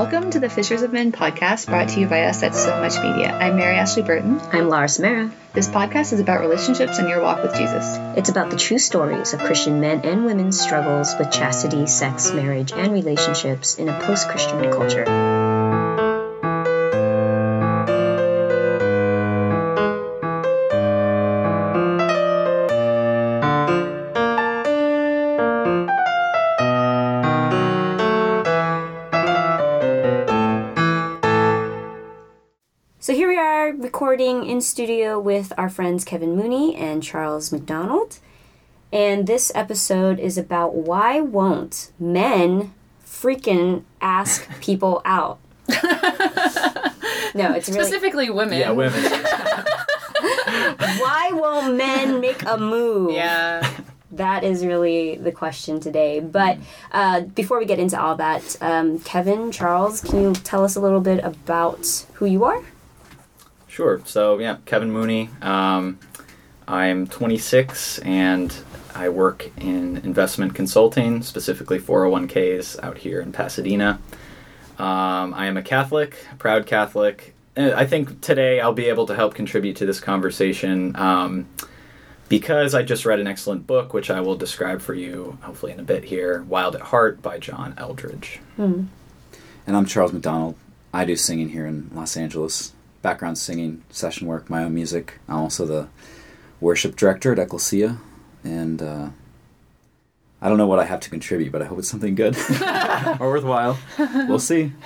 Welcome to the Fishers of Men podcast brought to you by us at So Much Media. I'm Mary Ashley Burton. I'm Laura Samara. This podcast is about relationships and your walk with Jesus. It's about the true stories of Christian men and women's struggles with chastity, sex, marriage, and relationships in a post Christian culture. In studio with our friends Kevin Mooney and Charles McDonald. And this episode is about why won't men freaking ask people out? no, it's really specifically women. Yeah, women. why won't men make a move? Yeah. That is really the question today. But uh, before we get into all that, um, Kevin, Charles, can you tell us a little bit about who you are? Sure. So yeah, Kevin Mooney. Um, I'm 26 and I work in investment consulting, specifically 401ks out here in Pasadena. Um, I am a Catholic, proud Catholic. I think today I'll be able to help contribute to this conversation um, because I just read an excellent book, which I will describe for you hopefully in a bit here Wild at Heart by John Eldredge. Mm. And I'm Charles McDonald. I do singing here in Los Angeles background singing, session work, my own music. I'm also the worship director at Ecclesia, and uh, I don't know what I have to contribute, but I hope it's something good or worthwhile. We'll see.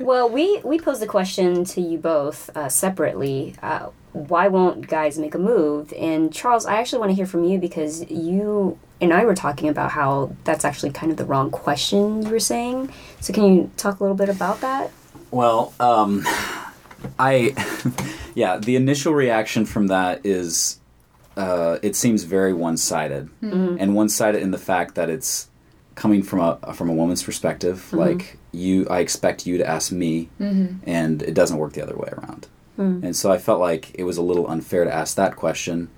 Well, we we posed a question to you both uh, separately. Uh, why won't guys make a move? And Charles, I actually want to hear from you because you and I were talking about how that's actually kind of the wrong question you were saying. So, can you talk a little bit about that? Well, um, I, yeah, the initial reaction from that is, uh, it seems very one-sided, mm-hmm. and one-sided in the fact that it's coming from a from a woman's perspective. Mm-hmm. Like you, I expect you to ask me, mm-hmm. and it doesn't work the other way around. Mm. And so I felt like it was a little unfair to ask that question.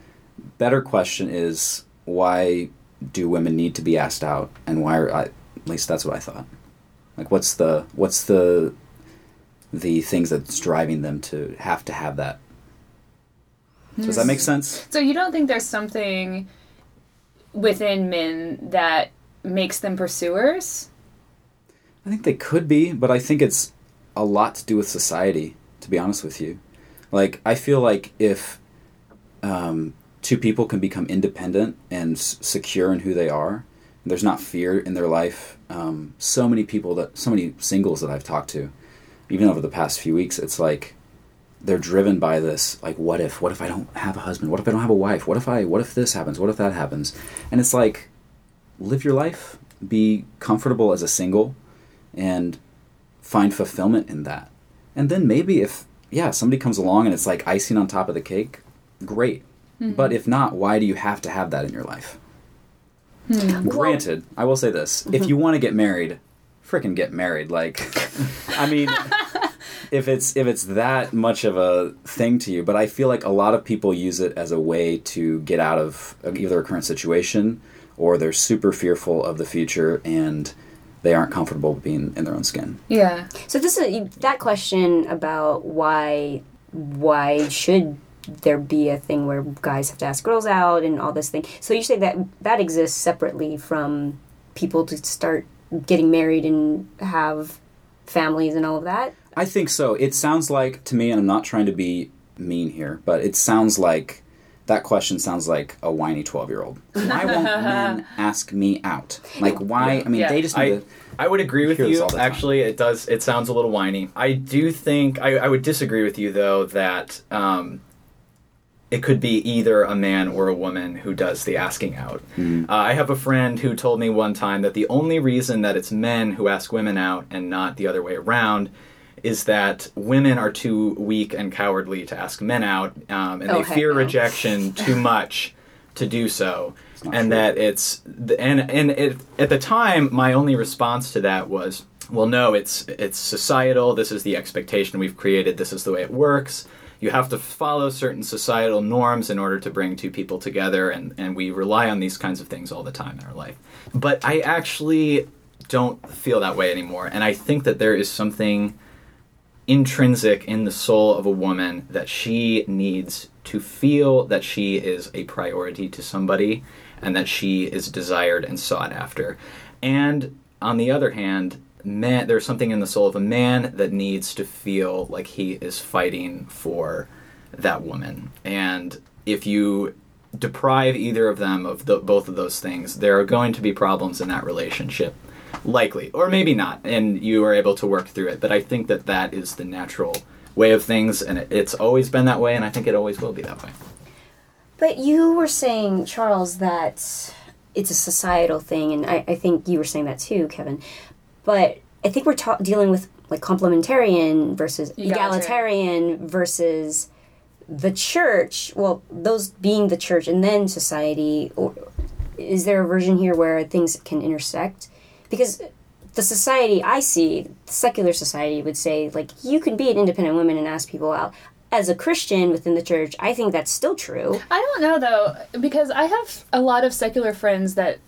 Better question is why do women need to be asked out, and why are I, at least that's what I thought. Like, what's the what's the the things that's driving them to have to have that. So does that make sense? So you don't think there's something within men that makes them pursuers? I think they could be, but I think it's a lot to do with society, to be honest with you. Like, I feel like if um, two people can become independent and s- secure in who they are, there's not fear in their life. Um, so many people that, so many singles that I've talked to, even over the past few weeks, it's like they're driven by this like what if what if i don't have a husband? What if i don't have a wife? What if i what if this happens? What if that happens? And it's like live your life be comfortable as a single and find fulfillment in that. And then maybe if yeah somebody comes along and it's like icing on top of the cake great. Mm-hmm. but if not why do you have to have that in your life? Hmm. granted i will say this. Mm-hmm. if you want to get married freaking get married. Like, I mean, if it's if it's that much of a thing to you, but I feel like a lot of people use it as a way to get out of either a current situation or they're super fearful of the future and they aren't comfortable being in their own skin. Yeah. So this is that question about why why should there be a thing where guys have to ask girls out and all this thing. So you say that that exists separately from people to start getting married and have families and all of that? I think so. It sounds like to me, and I'm not trying to be mean here, but it sounds like that question sounds like a whiny 12 year old. Why won't men ask me out? Like, why? I mean, yeah. they just I, I would agree with you. Actually, it does. It sounds a little whiny. I do think I, I would disagree with you though that um, it could be either a man or a woman who does the asking out. Mm. Uh, I have a friend who told me one time that the only reason that it's men who ask women out and not the other way around is that women are too weak and cowardly to ask men out, um, and oh, they fear no. rejection too much to do so. And true. that it's and and it, at the time, my only response to that was, well, no, it's it's societal. This is the expectation we've created. This is the way it works you have to follow certain societal norms in order to bring two people together and, and we rely on these kinds of things all the time in our life but i actually don't feel that way anymore. And I think that there is something intrinsic in the soul of a woman that she needs to feel that she is a priority to somebody and that she is desired and sought after. And on the other hand, man, there's something in the soul of a man that needs to feel like he is fighting for that woman. And if you deprive either of them of the, both of those things, there are going to be problems in that relationship. Likely, or maybe not, and you are able to work through it. But I think that that is the natural way of things, and it's always been that way, and I think it always will be that way. But you were saying, Charles, that it's a societal thing, and I, I think you were saying that too, Kevin. But I think we're ta- dealing with like complementarian versus egalitarian. egalitarian versus the church. Well, those being the church and then society. Or is there a version here where things can intersect? Because the society I see, the secular society, would say like you can be an independent woman and ask people out. As a Christian within the church, I think that's still true. I don't know though, because I have a lot of secular friends that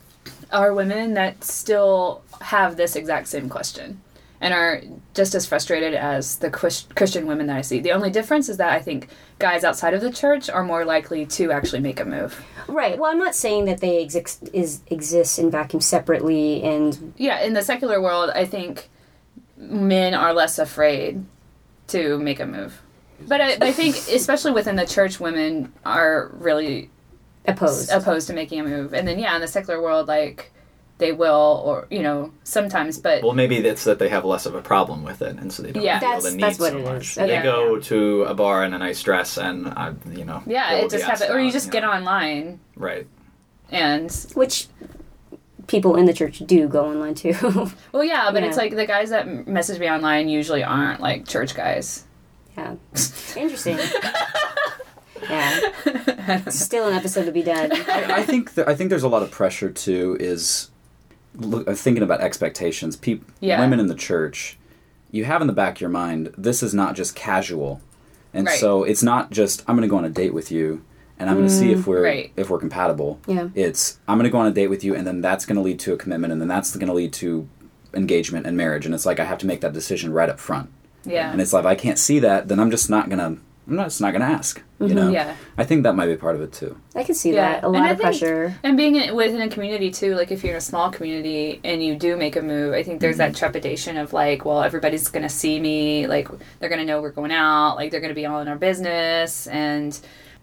are women that still have this exact same question and are just as frustrated as the Christian women that I see. The only difference is that I think guys outside of the church are more likely to actually make a move. Right. Well, I'm not saying that they exist is exist in vacuum separately and yeah, in the secular world, I think men are less afraid to make a move. But I, I think, especially within the church, women are really opposed opposed to making a move. And then yeah, in the secular world, like they will or you know sometimes but well maybe it's that they have less of a problem with it and so they don't yeah. feel that's, the need so much okay. they go to a bar in a nice dress and uh, you know yeah it just happens or you just you get know. online right and which people in the church do go online too well yeah but yeah. it's like the guys that message me online usually aren't like church guys yeah interesting yeah still an episode to be done I, I think th- i think there's a lot of pressure too is look, uh, thinking about expectations, people, yeah. women in the church, you have in the back of your mind, this is not just casual, and right. so it's not just I'm going to go on a date with you, and I'm going to see if mm, we're right. if we're compatible. Yeah. It's I'm going to go on a date with you, and then that's going to lead to a commitment, and then that's going to lead to engagement and marriage, and it's like I have to make that decision right up front. Yeah. And it's like if I can't see that, then I'm just not going to I'm not, just not going to ask. You mm-hmm. know, yeah. I think that might be part of it too. I can see yeah. that a lot of pressure, and being within a community too. Like if you're in a small community and you do make a move, I think there's mm-hmm. that trepidation of like, well, everybody's going to see me. Like they're going to know we're going out. Like they're going to be all in our business, and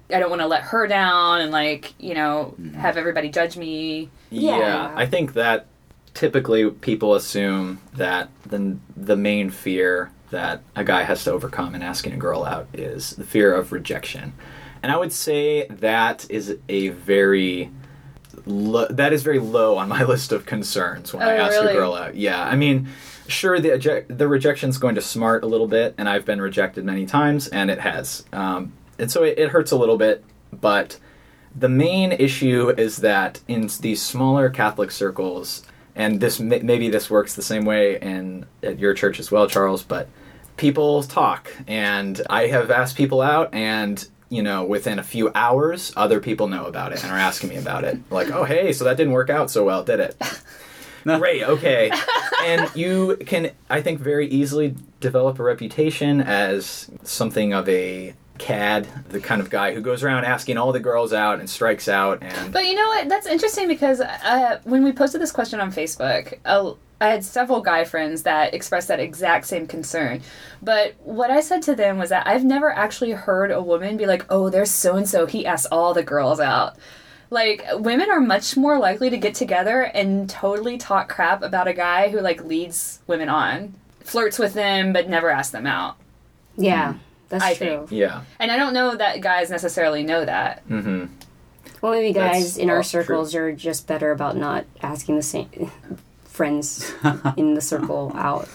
I don't want to let her down, and like you know, mm-hmm. have everybody judge me. Yeah. yeah, I think that typically people assume that the the main fear that a guy has to overcome in asking a girl out is the fear of rejection. And I would say that is a very lo- that is very low on my list of concerns when oh, I ask really? a girl out. Yeah, I mean, sure the eject- the rejection's going to smart a little bit, and I've been rejected many times, and it has, um, and so it, it hurts a little bit. But the main issue is that in these smaller Catholic circles, and this maybe this works the same way in at your church as well, Charles, but people talk, and I have asked people out, and you know, within a few hours, other people know about it and are asking me about it. Like, oh, hey, so that didn't work out so well, did it? Great, okay. and you can, I think, very easily develop a reputation as something of a cad, the kind of guy who goes around asking all the girls out and strikes out. And but you know what? That's interesting because uh, when we posted this question on Facebook, uh, I had several guy friends that expressed that exact same concern. But what I said to them was that I've never actually heard a woman be like, oh, there's so and so, he asked all the girls out. Like, women are much more likely to get together and totally talk crap about a guy who, like, leads women on, flirts with them, but never asks them out. Yeah, that's I true. Think. Yeah. And I don't know that guys necessarily know that. Mm hmm. Well, maybe guys That's in our circles true. are just better about not asking the same friends in the circle out.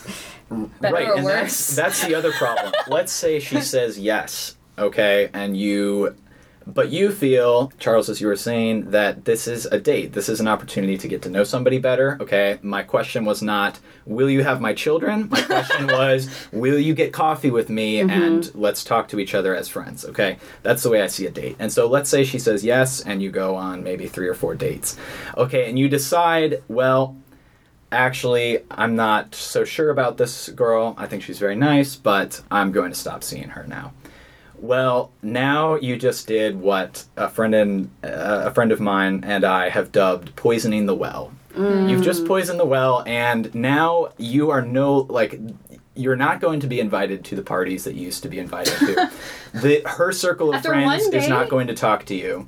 Better right, and worse? that's that's the other problem. Let's say she says yes, okay, and you but you feel, Charles, as you were saying, that this is a date. This is an opportunity to get to know somebody better. Okay. My question was not, will you have my children? My question was, will you get coffee with me mm-hmm. and let's talk to each other as friends? Okay. That's the way I see a date. And so let's say she says yes, and you go on maybe three or four dates. Okay. And you decide, well, actually, I'm not so sure about this girl. I think she's very nice, but I'm going to stop seeing her now. Well, now you just did what a friend and uh, a friend of mine and I have dubbed poisoning the well. Mm. You've just poisoned the well, and now you are no like you're not going to be invited to the parties that you used to be invited to. the her circle of After friends is not going to talk to you.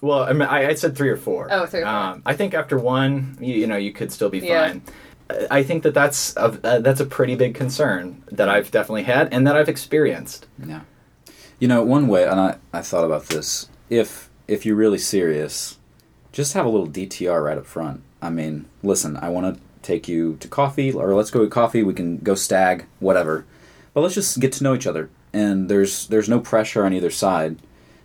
Well, I, mean, I, I said three or four. Oh, three or four. Um, I think after one, you, you, know, you could still be yeah. fine. I think that that's a, uh, that's a pretty big concern that I've definitely had and that I've experienced. Yeah. You know, one way, and I, I thought about this. If if you're really serious, just have a little DTR right up front. I mean, listen, I want to take you to coffee, or let's go to coffee. We can go stag, whatever. But let's just get to know each other. And there's there's no pressure on either side.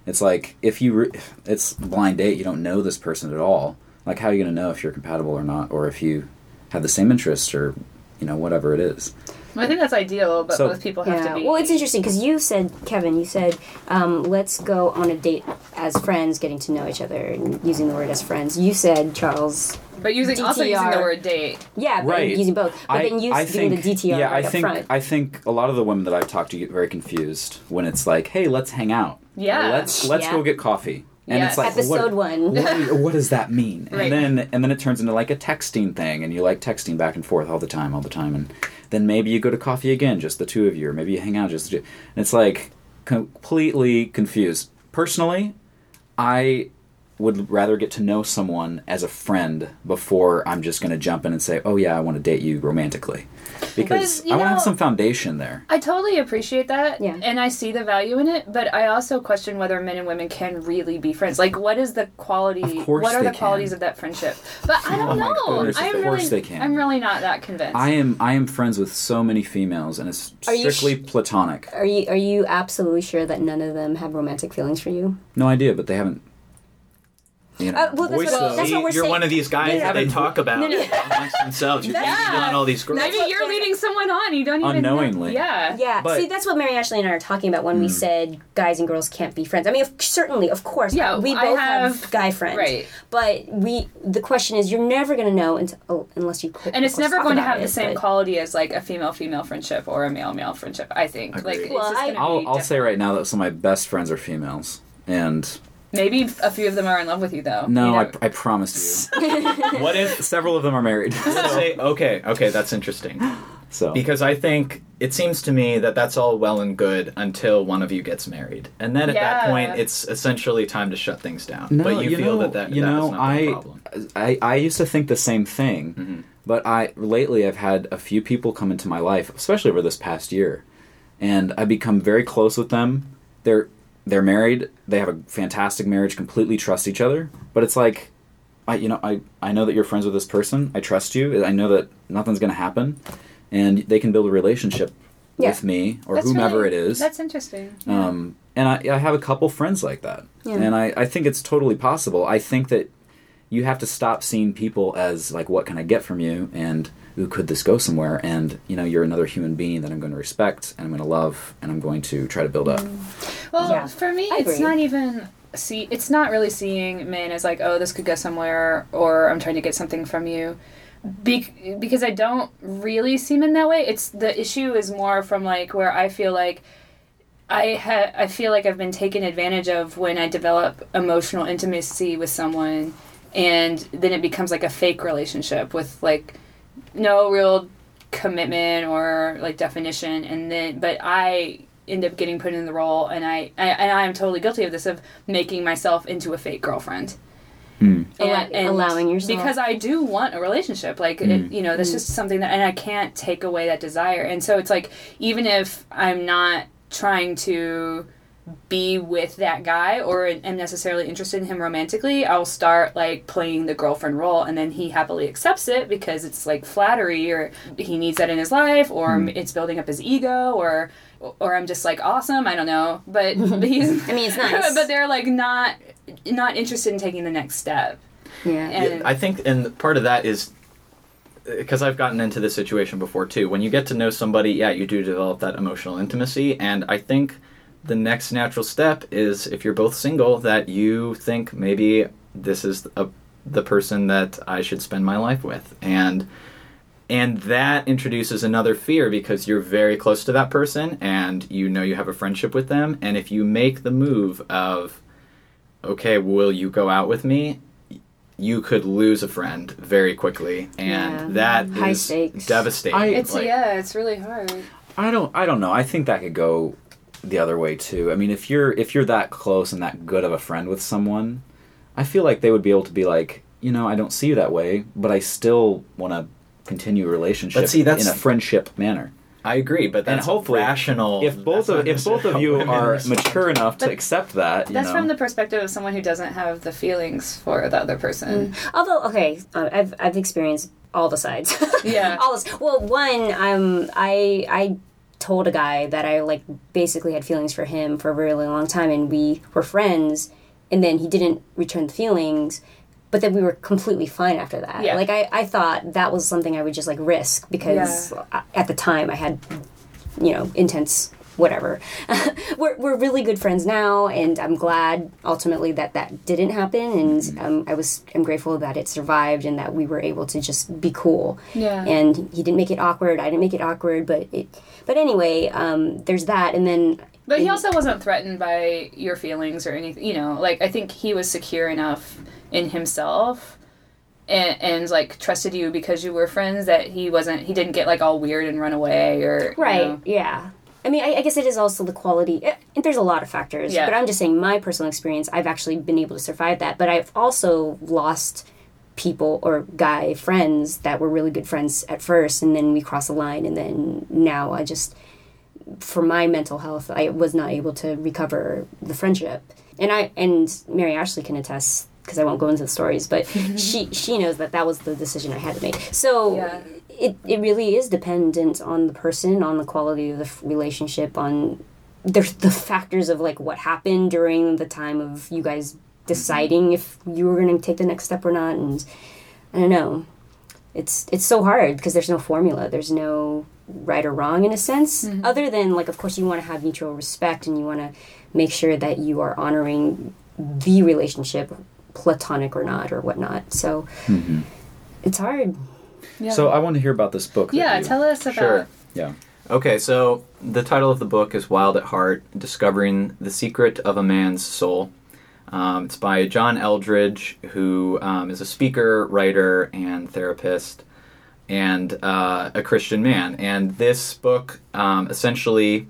It's like if you re- it's blind date, you don't know this person at all. Like how are you going to know if you're compatible or not, or if you have the same interests or you know whatever it is. Well, I think that's ideal, but so, both people have yeah. to be. Well, it's interesting because you said, Kevin, you said, um, let's go on a date as friends, getting to know each other, and using the word as friends. You said, Charles. But using DTR, also using the word date. Yeah, right. using both. But I, then you I think, the DTR yeah, right I think, front. I think a lot of the women that I've talked to get very confused when it's like, hey, let's hang out. Yeah. let's let's yeah. go get coffee. And yes. it's like episode what, one. what, what, does that mean? Right. And then and then it turns into like a texting thing, and you like texting back and forth all the time, all the time, and then maybe you go to coffee again, just the two of you, or maybe you hang out just. And it's like completely confused. Personally, I would rather get to know someone as a friend before I'm just going to jump in and say, "Oh yeah, I want to date you romantically." because but, I want to have some foundation there. I totally appreciate that, yeah. and I see the value in it. But I also question whether men and women can really be friends. Like, what is the quality? Of course what are the can. qualities of that friendship? But I oh don't oh know. I'm really, I'm really not that convinced. I am. I am friends with so many females, and it's are strictly sh- platonic. Are you? Are you absolutely sure that none of them have romantic feelings for you? No idea, but they haven't you know, uh, well, that's, what, that's what we're You're saying. one of these guys that they talk about no, no. amongst themselves. You're yeah. on all these girls. Maybe you're leading someone on. You don't even unknowingly. Know. Yeah, yeah. But, See, that's what Mary Ashley and I are talking about when mm. we hmm. said guys and girls can't be friends. I mean, if, certainly, of course, yeah, we both have, have, guy friends, right? But we, the question is, you're never going to know until, oh, unless you. And it's never going to have it, the same but, quality as like a female-female friendship or a male-male friendship. I think. Agreed. Like, well, I, I'll, I'll say right now that some of my best friends are females, and Maybe a few of them are in love with you, though. No, you I, I promise you. what if several of them are married? say, okay, okay, that's interesting. So because I think it seems to me that that's all well and good until one of you gets married, and then at yeah. that point, it's essentially time to shut things down. No, but you, you feel know, that that you that know I, I I used to think the same thing, mm-hmm. but I lately I've had a few people come into my life, especially over this past year, and I become very close with them. They're they're married. They have a fantastic marriage. Completely trust each other. But it's like, I you know I I know that you're friends with this person. I trust you. I know that nothing's gonna happen, and they can build a relationship yeah. with me or that's whomever really, it is. That's interesting. Yeah. Um, and I, I have a couple friends like that, yeah. and I, I think it's totally possible. I think that you have to stop seeing people as like what can I get from you and ooh, could this go somewhere? And you know, you're another human being that I'm going to respect and I'm going to love and I'm going to try to build up. Mm. Well, yeah. for me, I it's agree. not even see. It's not really seeing men as like, oh, this could go somewhere, or I'm trying to get something from you. Be- because I don't really see men that way. It's the issue is more from like where I feel like I ha- I feel like I've been taken advantage of when I develop emotional intimacy with someone, and then it becomes like a fake relationship with like no real commitment or like definition and then but i end up getting put in the role and i, I and i am totally guilty of this of making myself into a fake girlfriend mm. and, and, allowing yourself because i do want a relationship like mm. it, you know that's mm. just something that and i can't take away that desire and so it's like even if i'm not trying to be with that guy or am necessarily interested in him romantically, I'll start like playing the girlfriend role and then he happily accepts it because it's like flattery or he needs that in his life or mm. it's building up his ego or or I'm just like awesome, I don't know. But, but he's I mean it's nice. but they're like not not interested in taking the next step. Yeah. And, yeah, I think and part of that is because I've gotten into this situation before too. When you get to know somebody, yeah, you do develop that emotional intimacy and I think the next natural step is if you're both single that you think maybe this is a, the person that I should spend my life with and And that introduces another fear because you're very close to that person and you know you have a friendship with them. And if you make the move of, okay, will you go out with me? You could lose a friend very quickly, and Yeah. that High is stakes. devastating. I- It's Like, yeah, it's really hard. I don't I don't know. I think that could go the other way too. I mean, if you're if you're that close and that good of a friend with someone, I feel like they would be able to be like, you know, I don't see you that way, but I still want to continue a relationship But see, that's- in a friendship manner. I agree, but And that's hopefully, rational. If both of if both of you are mature enough to But accept that, you That's know, from the perspective of someone who doesn't have the feelings for the other person. Although, okay, uh, I've I've experienced all the sides. Yeah. all this. Well, one, um, I I told a guy that I like basically had feelings for him for a really long time, and we were friends, and then he didn't return the feelings. But then we were completely fine after that. Yeah. Like I, I thought that was something I would just like risk because I- at the time I had, you know, intense whatever. we're, we're really good friends now, and I'm glad ultimately that that didn't happen, and um, I was I'm grateful that it survived and that we were able to just be cool. Yeah. And he didn't make it awkward. I didn't make it awkward, but it. But anyway, um, there's that, and then. But he also wasn't threatened by your feelings or anything. You know, like I think he was secure enough in himself and, and like trusted you because you were friends that he wasn't. He didn't get like all weird and run away or you Right. know. Yeah. I mean, I, I guess it is also the quality. eh, There's a lot of factors, Yeah. but I'm just saying my personal experience. I've actually been able to survive that, but I've also lost people or guy friends that were really good friends at first, and then we cross a line, and then now I just, for my mental health, I was not able to recover the friendship, and I and Mary Ashley can attest because I won't go into the stories, but she she knows that that was the decision I had to make. So Yeah. It, it really is dependent on the person, on the quality of the relationship, on there's the factors of like what happened during the time of you guys mm-hmm. deciding if you were going to take the next step or not, and I don't know. It's it's so hard because there's no formula. There's no right or wrong in a sense, mm-hmm. other than like of course you want to have mutual respect and you want to make sure that you are honoring the relationship, platonic or not or whatnot. So mm-hmm. it's hard. Yeah. So I want to hear about this book. that yeah, you- tell us about. Sure. Yeah. Okay, so the title of the book is Wild at Heart Discovering the Secret of a Man's Soul. Um, it's by John Eldredge, who um, is a speaker, writer, and therapist, and uh, a Christian man. And this book um, essentially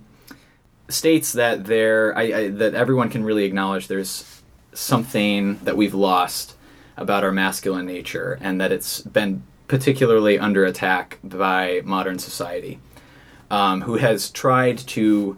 states that there, I, I, that everyone can really acknowledge there's something that we've lost about our masculine nature, and that it's been particularly under attack by modern society um, who has tried to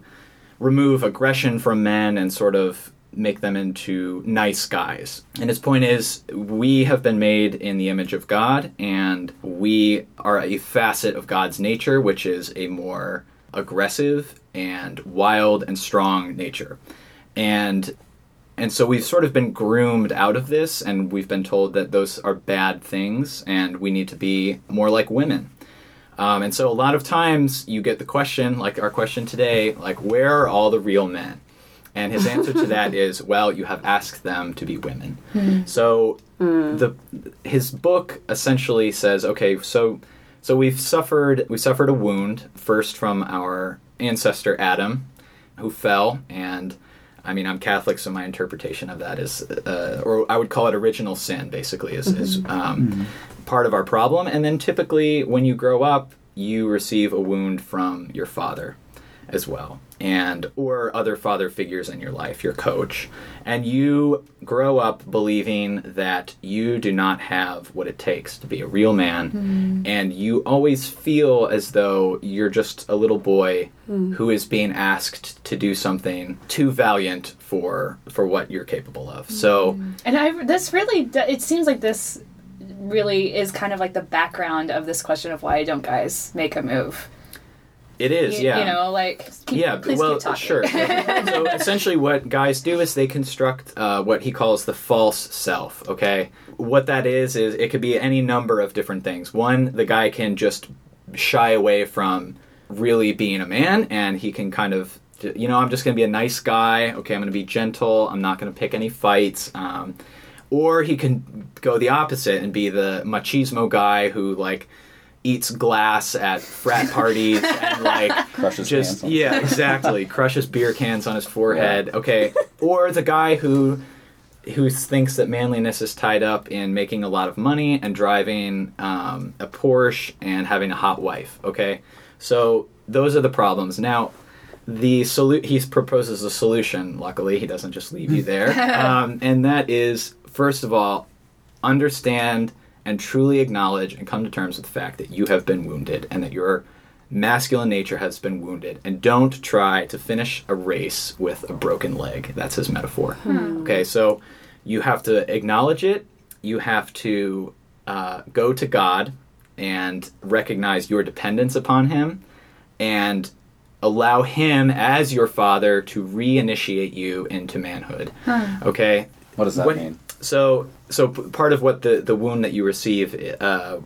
remove aggression from men and sort of make them into nice guys. And his point is we have been made in the image of God, and we are a facet of God's nature, which is a more aggressive and wild and strong nature. And and so we've sort of been groomed out of this, and we've been told that those are bad things, and we need to be more like women. Um, and so a lot of times you get the question, like our question today, like, where are all the real men? And his answer to that is, well, you have asked them to be women. So the his book essentially says, okay, so so we've suffered we suffered a wound first from our ancestor Adam, who fell, and I mean I'm Catholic, so my interpretation of that is, uh, or I would call it original sin, basically, is, is um, part of our problem. And then typically, when you grow up, you receive a wound from your father as well and or other father figures in your life your coach and you grow up believing that you do not have what it takes to be a real man mm-hmm. and you always feel as though you're just a little boy hmm. who is being asked to do something too valiant for for what you're capable of. So mm-hmm. And I this really it seems like this really is kind of like the background of this question of why don't guys make a move? It is You, yeah you know, like keep, yeah, please well, sure. so essentially, what guys do is they construct uh, what he calls the false self. Okay, what that is is it could be any number of different things. One, the guy can just shy away from really being a man, and he can kind of, you know, I'm just going to be a nice guy. Okay, I'm going to be gentle. I'm not going to pick any fights. Um, or he can go the opposite and be the machismo guy who like eats glass at frat parties and like Crushes just on- yeah exactly. Crushes beer cans on his forehead. Okay. Or the guy who who thinks that manliness is tied up in making a lot of money and driving um, a Porsche and having a hot wife. Okay, so those are the problems. Now, the solu- he proposes a solution. Luckily, he doesn't just leave you there, um, and that is first of all, understand and truly acknowledge and come to terms with the fact that you have been wounded and that your masculine nature has been wounded. And don't try to finish a race with a broken leg. That's his metaphor. Okay so you have to acknowledge it. You have to uh, go to god and recognize your dependence upon him and allow him as your father to reinitiate you into manhood. Okay? What does that What- mean? So so part of what the the wound that you receive uh,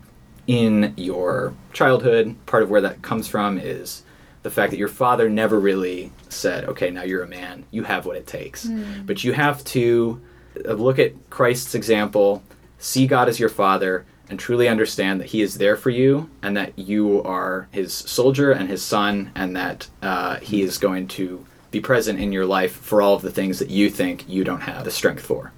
in your childhood part of where that comes from is the fact that your father never really said okay now you're a man. You have what it takes. But you have to uh, look at christ's example see god as your father and truly understand that he is there for you and that you are his soldier and his son and that uh, he is going to be present in your life for all of the things that you think you don't have the strength for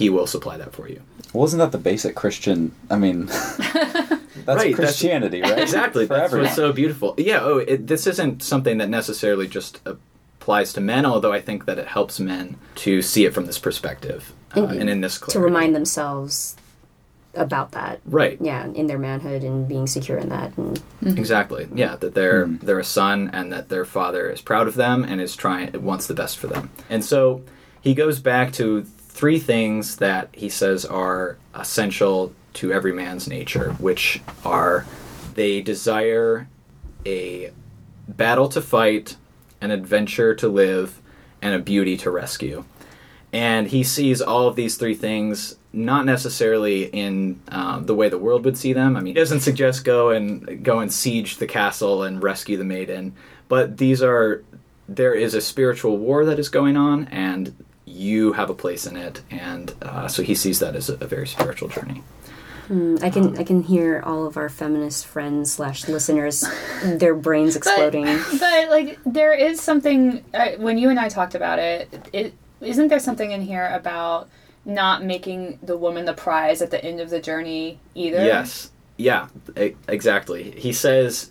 he will supply that for you Wasn't that the basic Christian? I mean, that's Right, that's- Christianity, right? exactly For that's everyone. what's so beautiful yeah oh it, this isn't something that necessarily just applies to men although i think that it helps men to see it from this perspective uh, and in this to remind themselves about that. right Yeah, in their manhood and being secure in that. And exactly yeah that they're they're a son and that their father is proud of them and is trying wants the best for them and so he goes back to three things that he says are essential to every man's nature which are they desire a battle to fight an adventure to live and a beauty to rescue and he sees all of these three things not necessarily in um, the way the world would see them. I mean, he doesn't suggest go and go and siege the castle and rescue the maiden, but these are there is a spiritual war that is going on, and you have a place in it, and uh, so he sees that as a, a very spiritual journey. mm, I can I can hear all of our feminist friends slash listeners, their brains exploding. But like, there is something uh, when you and I talked about it. It isn't there something in here about not making the woman the prize at the end of the journey either. Yes. Yeah, e- exactly. He says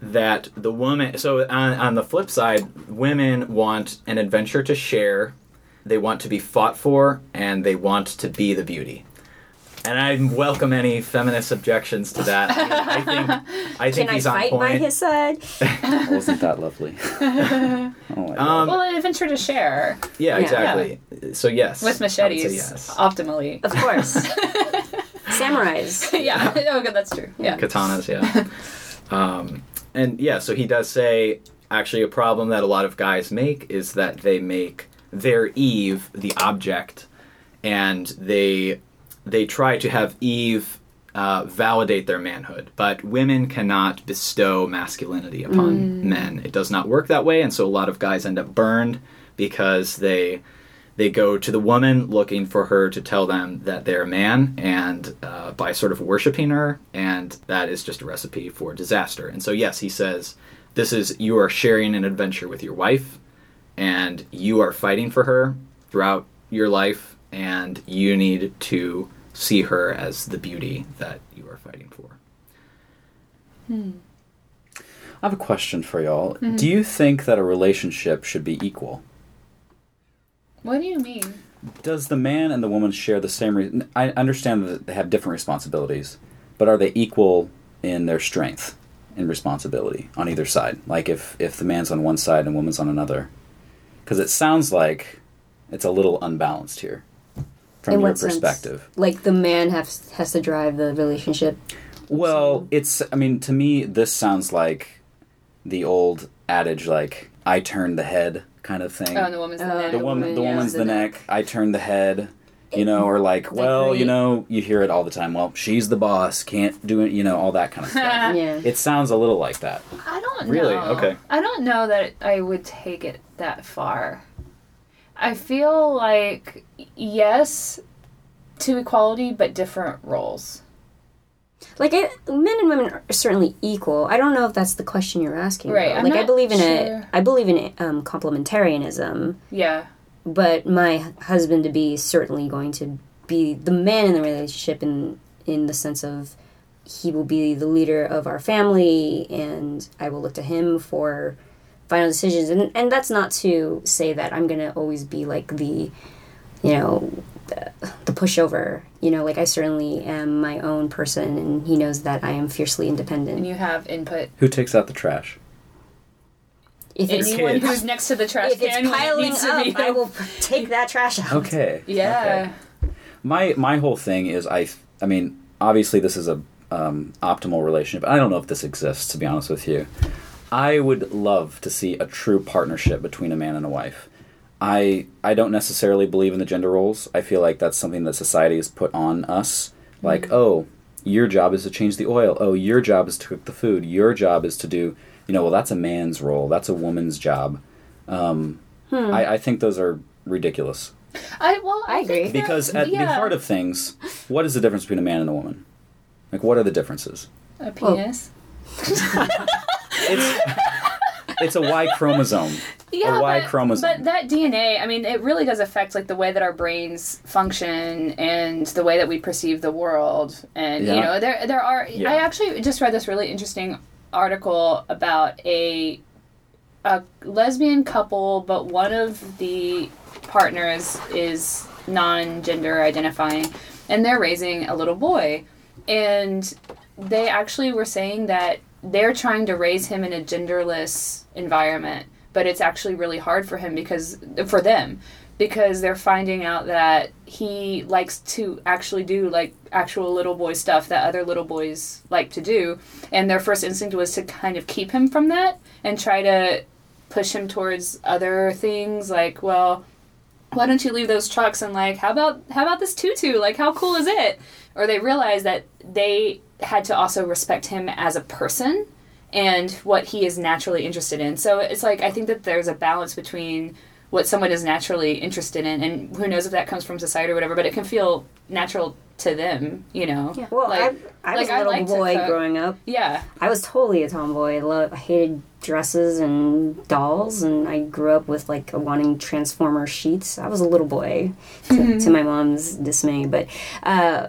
that the woman. So on, on the flip side, women want an adventure to share. They want to be fought for, and they want to be the beauty. And I welcome any feminist objections to that. I, I think I think Can I he's on fight point. by his side? Wasn't that lovely? oh my God. Um, Well, an adventure to share yeah, Yeah. exactly. So yes, with I would say machetes, yes. optimally. Of course. Samurais. yeah. Oh, good. That's true. Yeah. katanas yeah um, and yeah so he does say actually a problem that a lot of guys make is that they make their eve the object and they they try to have eve uh, validate their manhood. But women cannot bestow masculinity upon men. It does not work that way and so a lot of guys end up burned because they they go to the woman looking for her to tell them that they're a man and uh, by sort of worshiping her and that is just a recipe for disaster. And so yes he says this is you are sharing an adventure with your wife and you are fighting for her throughout your life and you need to see her as the beauty that you are fighting for Hmm. I have a question for y'all. Do you think that a relationship should be equal? What do you mean? Does the man and the woman share the same? Re- I understand that they have different responsibilities, but are they equal in their strength and responsibility on either side? Like if if the man's on one side and woman's on another, because it sounds like it's a little unbalanced here from In your what sense? perspective. Like the man has has to drive the relationship. Well, it's. I mean, to me, this sounds like the old adage, like "I turn the head" kind of thing. Oh, and the woman's the Oh, neck. the woman, the yeah, woman's the the neck. I turn the head. You know, or like, well, you know, you hear it all the time. Well, she's the boss, can't do it. You know, all that kind of stuff. Yeah. it sounds a little like that. I don't Really? know. Okay. I don't know that I would take it that far. I feel like yes to equality, but different roles. like I, men and women are certainly equal. I don't know if that's the question you're asking. Right. Like I believe in sure. it. I believe in um, complementarianism, Yeah. but my husband to be is certainly going to be the man in the relationship in in the sense of he will be the leader of our family and I will look to him for final decisions and and that's not to say that I'm going to always be like the you know the, the pushover you know like I certainly am my own person and he knows that I am fiercely independent And independent you have input. Who takes out the trash? if it's Anyone kids. who's next to the trash if can it's piling up be I will take that trash out Okay. Yeah. Okay. My my whole thing is I I mean obviously this is a um, optimal relationship. I don't know if this exists to be honest with you. I would love to see a true partnership between a man and a wife. I I don't necessarily believe in the gender roles. I feel like that's something that society has put on us. Like, oh, your job is to change the oil. Oh, your job is to cook the food. Your job is to do, you know, well, that's a man's role. That's a woman's job. Um, I, I think those are ridiculous. I well, I, I agree. think that- Because at the heart of things, what is the difference between a man and a woman? Like, what are the differences? a penis. It's it's a Y chromosome. yeah, a Y but, chromosome. But that DNA, I mean, it really does affect like the way that our brains function and the way that we perceive the world. And you know, there there are. Yeah. I actually just read this really interesting article about a a lesbian couple, but one of the partners is non-gender identifying, and they're raising a little boy, and they actually were saying that they're trying to raise him in a genderless environment, but it's actually really hard for him because for them because they're finding out that he likes to actually do like actual little boy stuff that other little boys like to do. And their first instinct was to kind of keep him from that and try to push him towards other things like well why don't you leave those trucks and like how about how about this tutu? Like how cool is it? Or they realize that they had to also respect him as a person and what he is naturally interested in so it's like i think that there's a balance between what someone is naturally interested in and who knows if that comes from society or whatever but it can feel natural to them you know Yeah. Well, like, I, I was like, I a little boy growing up. yeah I was totally a tomboy. I, love, I hated dresses and dolls, and I grew up with like wanting Transformer sheets. I was a little boy, to, Mm-hmm. to my mom's dismay. But, uh,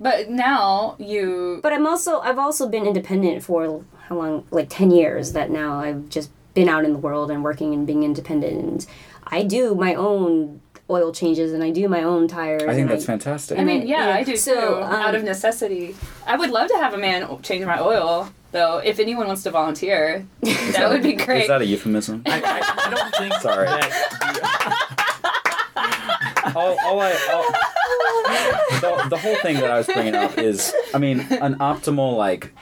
but now you but I'm also I've also been independent for how long? Like ten years. That now I've just been out in the world and working and being independent, and I do my own oil changes and I do my own tires. I think and that's fantastic. I mean, And, yeah, I do so, too. um, out of necessity, I would love to have a man change my oil. Though, if anyone wants to volunteer, that would be great. Is that a euphemism? I, I, I don't think Sorry. That all, all I, all, the, the whole thing that I was bringing up is, I mean, an optimal like.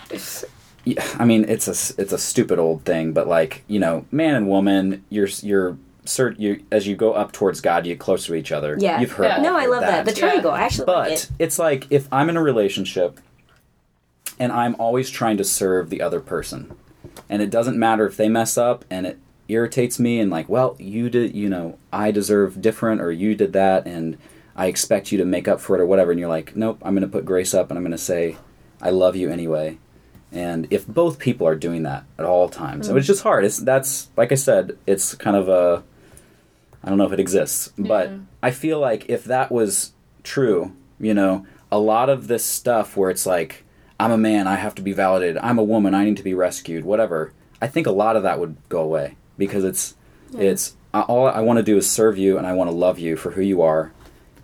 yeah, I mean, it's a it's a stupid old thing, but like you know, man and woman, you're you're cert you as you go up towards God, you get closer to each other. Yeah. you've heard. Yeah. No, I love that. The triangle. I actually like But it. it's like if I'm in a relationship and I'm always trying to serve the other person, and it doesn't matter if they mess up and it irritates me and like, well, you did, you know, I deserve different or you did that and I expect you to make up for it or whatever, and you're like, nope, I'm going to put grace up and I'm going to say, I love you anyway. And if both people are doing that at all times, so it's just hard. It's that's like I said, it's kind of a I don't know if it exists, but I feel like if that was true, you know, a lot of this stuff where it's like, I'm a man, I have to be validated, I'm a woman, I need to be rescued, whatever. I think a lot of that would go away because it's, it's all I want to do is serve you and I want to love you for who you are,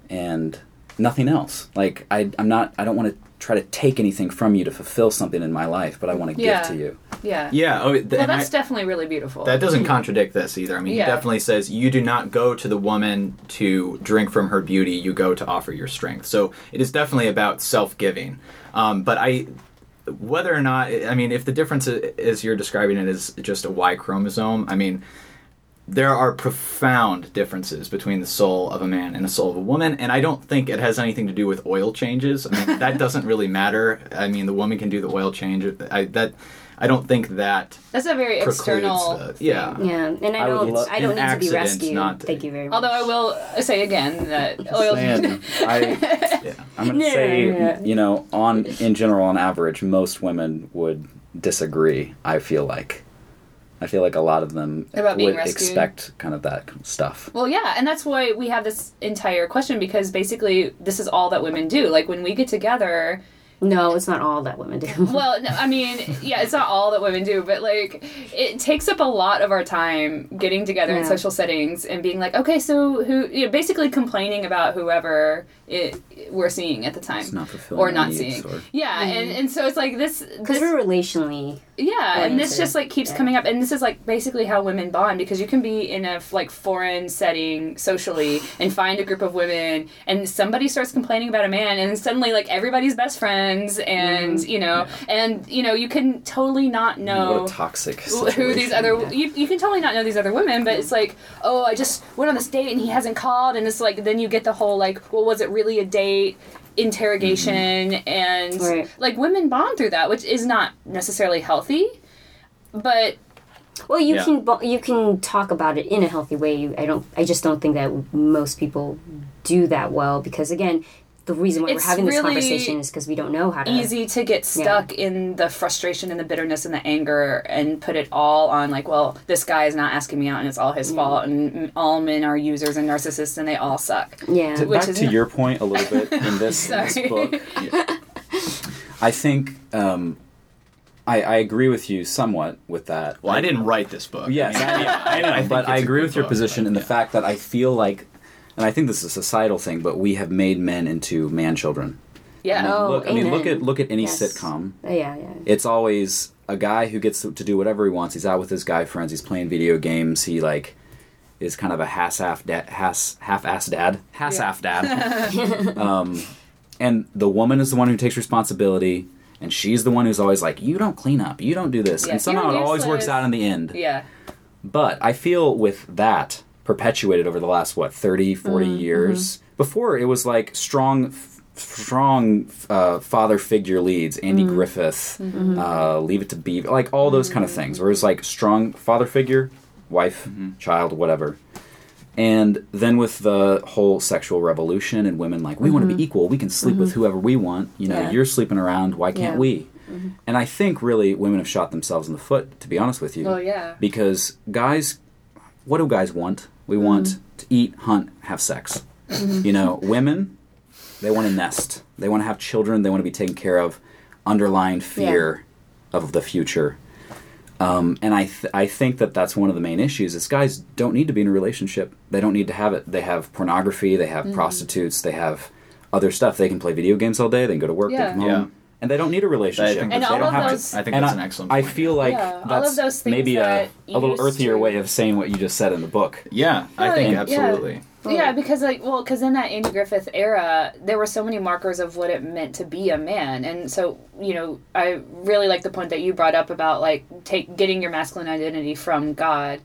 and nothing else. Like I, I'm not, I don't want to try to take anything from you to fulfill something in my life, but I want to Yeah. give to you. yeah. Yeah. Oh, th- Well, and I- that's definitely really beautiful. That doesn't contradict this either. I mean, Yeah. he definitely says you do not go to the woman to drink from her beauty. You go to offer your strength. So it is definitely about self-giving. Um, but I, whether or not, I mean, if the difference as you're describing it is just a Y chromosome, I mean, there are profound differences between the soul of a man and the soul of a woman, and I don't think it has anything to do with oil changes. I mean, that doesn't really matter. I mean, the woman can do the oil change. I, that I don't think that that's a very external. The, yeah, yeah, and I, I don't, lo- I don't need to be rescued. Not, Thank you very much. Although I will say again that oil. Saying, I, yeah, I'm going to yeah, say, yeah. you know, on in general, on average, most women would disagree. I feel like. I feel like a lot of them About would rescued. expect kind of that stuff. Well, yeah, and that's why we have this entire question because basically this is all that women do. Like when we get together, no, it's not all that women do. well, no, I mean, yeah, it's not all that women do, but like it takes up a lot of our time getting together yeah. in social settings and being like, okay, so who, you know, basically complaining about whoever it, we're seeing at the time, not or not seeing. Or... Yeah, mm-hmm. and and so it's like this because we're relationally. Yeah, and this just like keeps yeah. coming up, and this is like basically how women bond because you can be in a like foreign setting socially and find a group of women, and somebody starts complaining about a man, and suddenly like everybody's best friends, and mm. you know, yeah. and you know, you can totally not know what a toxic who these other you, you can totally not know these other women, but it's like, oh, I just went on this date and he hasn't called, and it's like then you get the whole like, well, was it really a date? interrogation mm-hmm. and right. like women bond through that which is not necessarily healthy but well you yeah. can you can talk about it in a healthy way i don't i just don't think that most people do that well because again the reason why it's we're having this really conversation is because we don't know how to. Easy to get stuck yeah. in the frustration and the bitterness and the anger and put it all on like, well, this guy is not asking me out and it's all his fault and all men are users and narcissists and they all suck. Yeah. To, back to not... your point a little bit in this, in this book, yeah. I think. Um, I, I, agree with you somewhat with that. Well, I, I didn't write this book. Yes, I, I know, but I agree with your position in the fact that I feel like and I think this is a societal thing, but we have made men into man children. Yeah. I mean, oh, look, I mean, look at look at any yes. sitcom. Uh, yeah, yeah. It's always a guy who gets to, do whatever he wants. He's out with his guy friends. He's playing video games. He like is kind of a half-ass dad, half half-ass dad, half-ass yeah. dad. um, and the woman is the one who takes responsibility, and she's the one who's always like, "You don't clean up, you don't do this," yeah, and somehow it always works out in the end. Yeah. But I feel with that, perpetuated over the last what 30 40 mm-hmm. years mm-hmm. before it was like strong strong uh, father figure leads andy mm-hmm. griffith mm-hmm. uh, leave it to beaver like all those kind of things where it's like strong father figure wife mm-hmm. child whatever and then with the whole sexual revolution and women like we want to be mm-hmm. equal we can sleep with whoever we want you know yeah. you're sleeping around why can't yeah. we and I think really women have shot themselves in the foot, to be honest with you. Oh yeah. Because guys, what do guys want? We mm-hmm. want to eat, hunt, have sex. Mm-hmm. You know, women, they want to nest. They want to have children. They want to be taken care of. Underlying fear yeah. of the future. Um, and I, th- I think that that's one of the main issues is guys don't need to be in a relationship. They don't need to have it. They have pornography. They have mm-hmm. prostitutes. They have other stuff. They can play video games all day. They can go to work. Yeah. They come home. Yeah and they don't need a relationship. and all of those, to, I think that's an excellent. Point. I feel like yeah, that's maybe a, a little earthier to... way of saying what you just said in the book. Yeah, I think absolutely. Yeah. Yeah, because like well, because in that Andy Griffith era, there were so many markers of what it meant to be a man, and so you know, I really like the point that you brought up about like take getting your masculine identity from God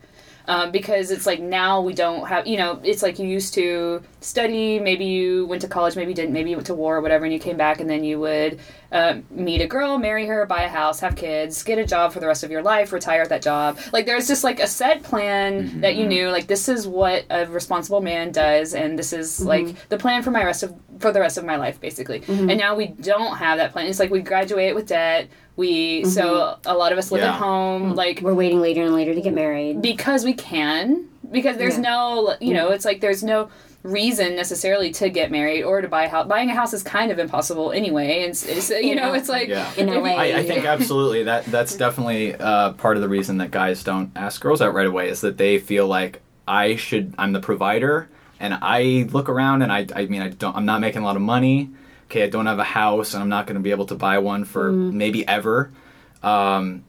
um, because it's like now we don't have you know it's like you used to study maybe you went to college maybe you didn't maybe you went to war or whatever and you came back and then you would uh, meet a girl marry her buy a house have kids get a job for the rest of your life retire at that job like there's just like a set plan mm-hmm. that you knew like this is what a responsible man does and this is mm-hmm. like the plan for my rest of for the rest of my life basically mm-hmm. and now we don't have that plan it's like we graduate with debt we mm-hmm. so a lot of us live yeah. at home. Mm. Like we're waiting later and later to get married because we can. Because there's yeah. no, you know, it's like there's no reason necessarily to get married or to buy a house. Buying a house is kind of impossible anyway, and it's, it's you know it's like yeah. in a way. I, I think absolutely that that's definitely uh, part of the reason that guys don't ask girls out right away is that they feel like I should I'm the provider and I look around and I I mean I don't I'm not making a lot of money okay, I don't have a house and I'm not going to be able to buy one for mm. maybe ever. Um,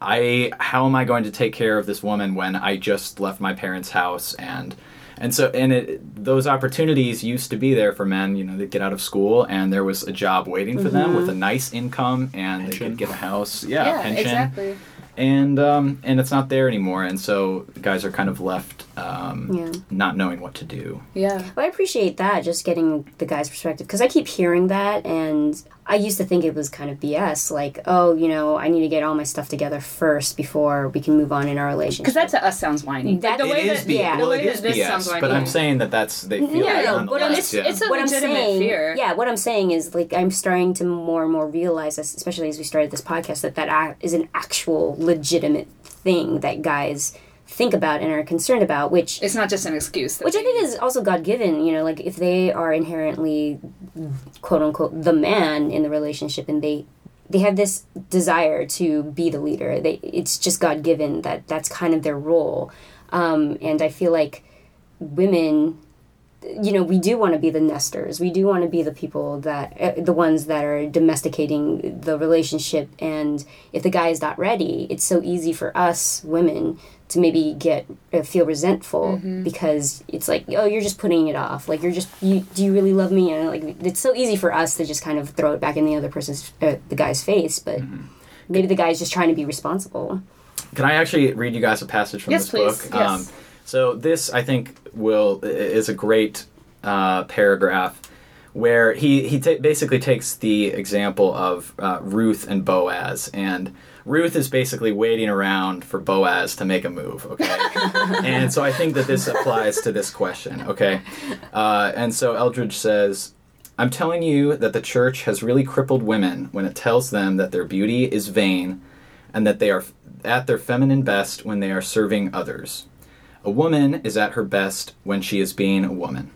I how am I going to take care of this woman when I just left my parents' house and and so and it, those opportunities used to be there for men. You know, they'd get out of school and there was a job waiting for mm-hmm. them with a nice income and pension. they could get a house. Yeah, yeah pension. Exactly. And um, and it's not there anymore, and so guys are kind of left um, yeah. not knowing what to do. Yeah. Well, I appreciate that, just getting the guy's perspective, because I keep hearing that, and I used to think it was kind of BS. Like, oh, you know, I need to get all my stuff together first before we can move on in our relationship. Because that to us sounds whiny. That, like the way that, B- yeah. well, it is BS, but I'm saying that that's they feel yeah, no, but it's, yeah. it's a what legitimate I'm saying, fear. Yeah, what I'm saying is like I'm starting to more and more realize, this, especially as we started this podcast, that that is an actual legitimate thing that guys think about and are concerned about which it's not just an excuse which i think is also god-given you know like if they are inherently quote unquote the man in the relationship and they they have this desire to be the leader they it's just god-given that that's kind of their role. Um, and i feel like women you know we do want to be the nesters we do want to be the people that uh, the ones that are domesticating the relationship and if the guy is not ready it's so easy for us women to maybe get uh, feel resentful mm-hmm. because it's like oh you're just putting it off like you're just you do you really love me and like it's so easy for us to just kind of throw it back in the other person's uh, the guy's face but mm-hmm. maybe the guy's just trying to be responsible can i actually read you guys a passage from yes, this please. book yes. Um, so this i think will is a great uh, paragraph where he he basically takes the example of uh, ruth and boaz and Ruth is basically waiting around for Boaz to make a move, okay? and so I think that this applies to this question, okay? Uh, and so Eldredge says, I'm telling you that the church has really crippled women when it tells them that their beauty is vain and that they are at their feminine best when they are serving others. A woman is at her best when she is being a woman.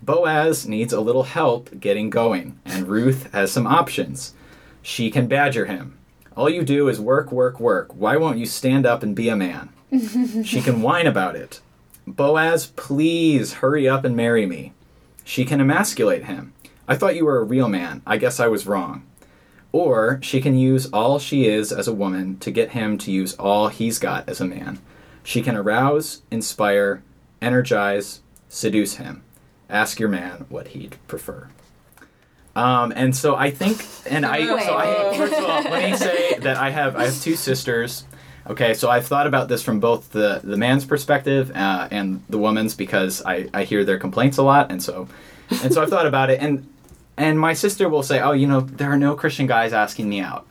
Boaz needs a little help getting going, and Ruth has some options. She can badger him. All you do is work, work, work. Why won't you stand up and be a man? she can whine about it. Boaz, please hurry up and marry me. She can emasculate him. I thought you were a real man. I guess I was wrong. Or she can use all she is as a woman to get him to use all he's got as a man. She can arouse, inspire, energize, seduce him. Ask your man what he'd prefer. Um, and so I think, and I, so I, first of all, let me say that I have, I have two sisters. Okay, so I've thought about this from both the, the man's perspective uh, and the woman's because I, I hear their complaints a lot, and so, and so I've thought about it, and and my sister will say, oh, you know, there are no Christian guys asking me out,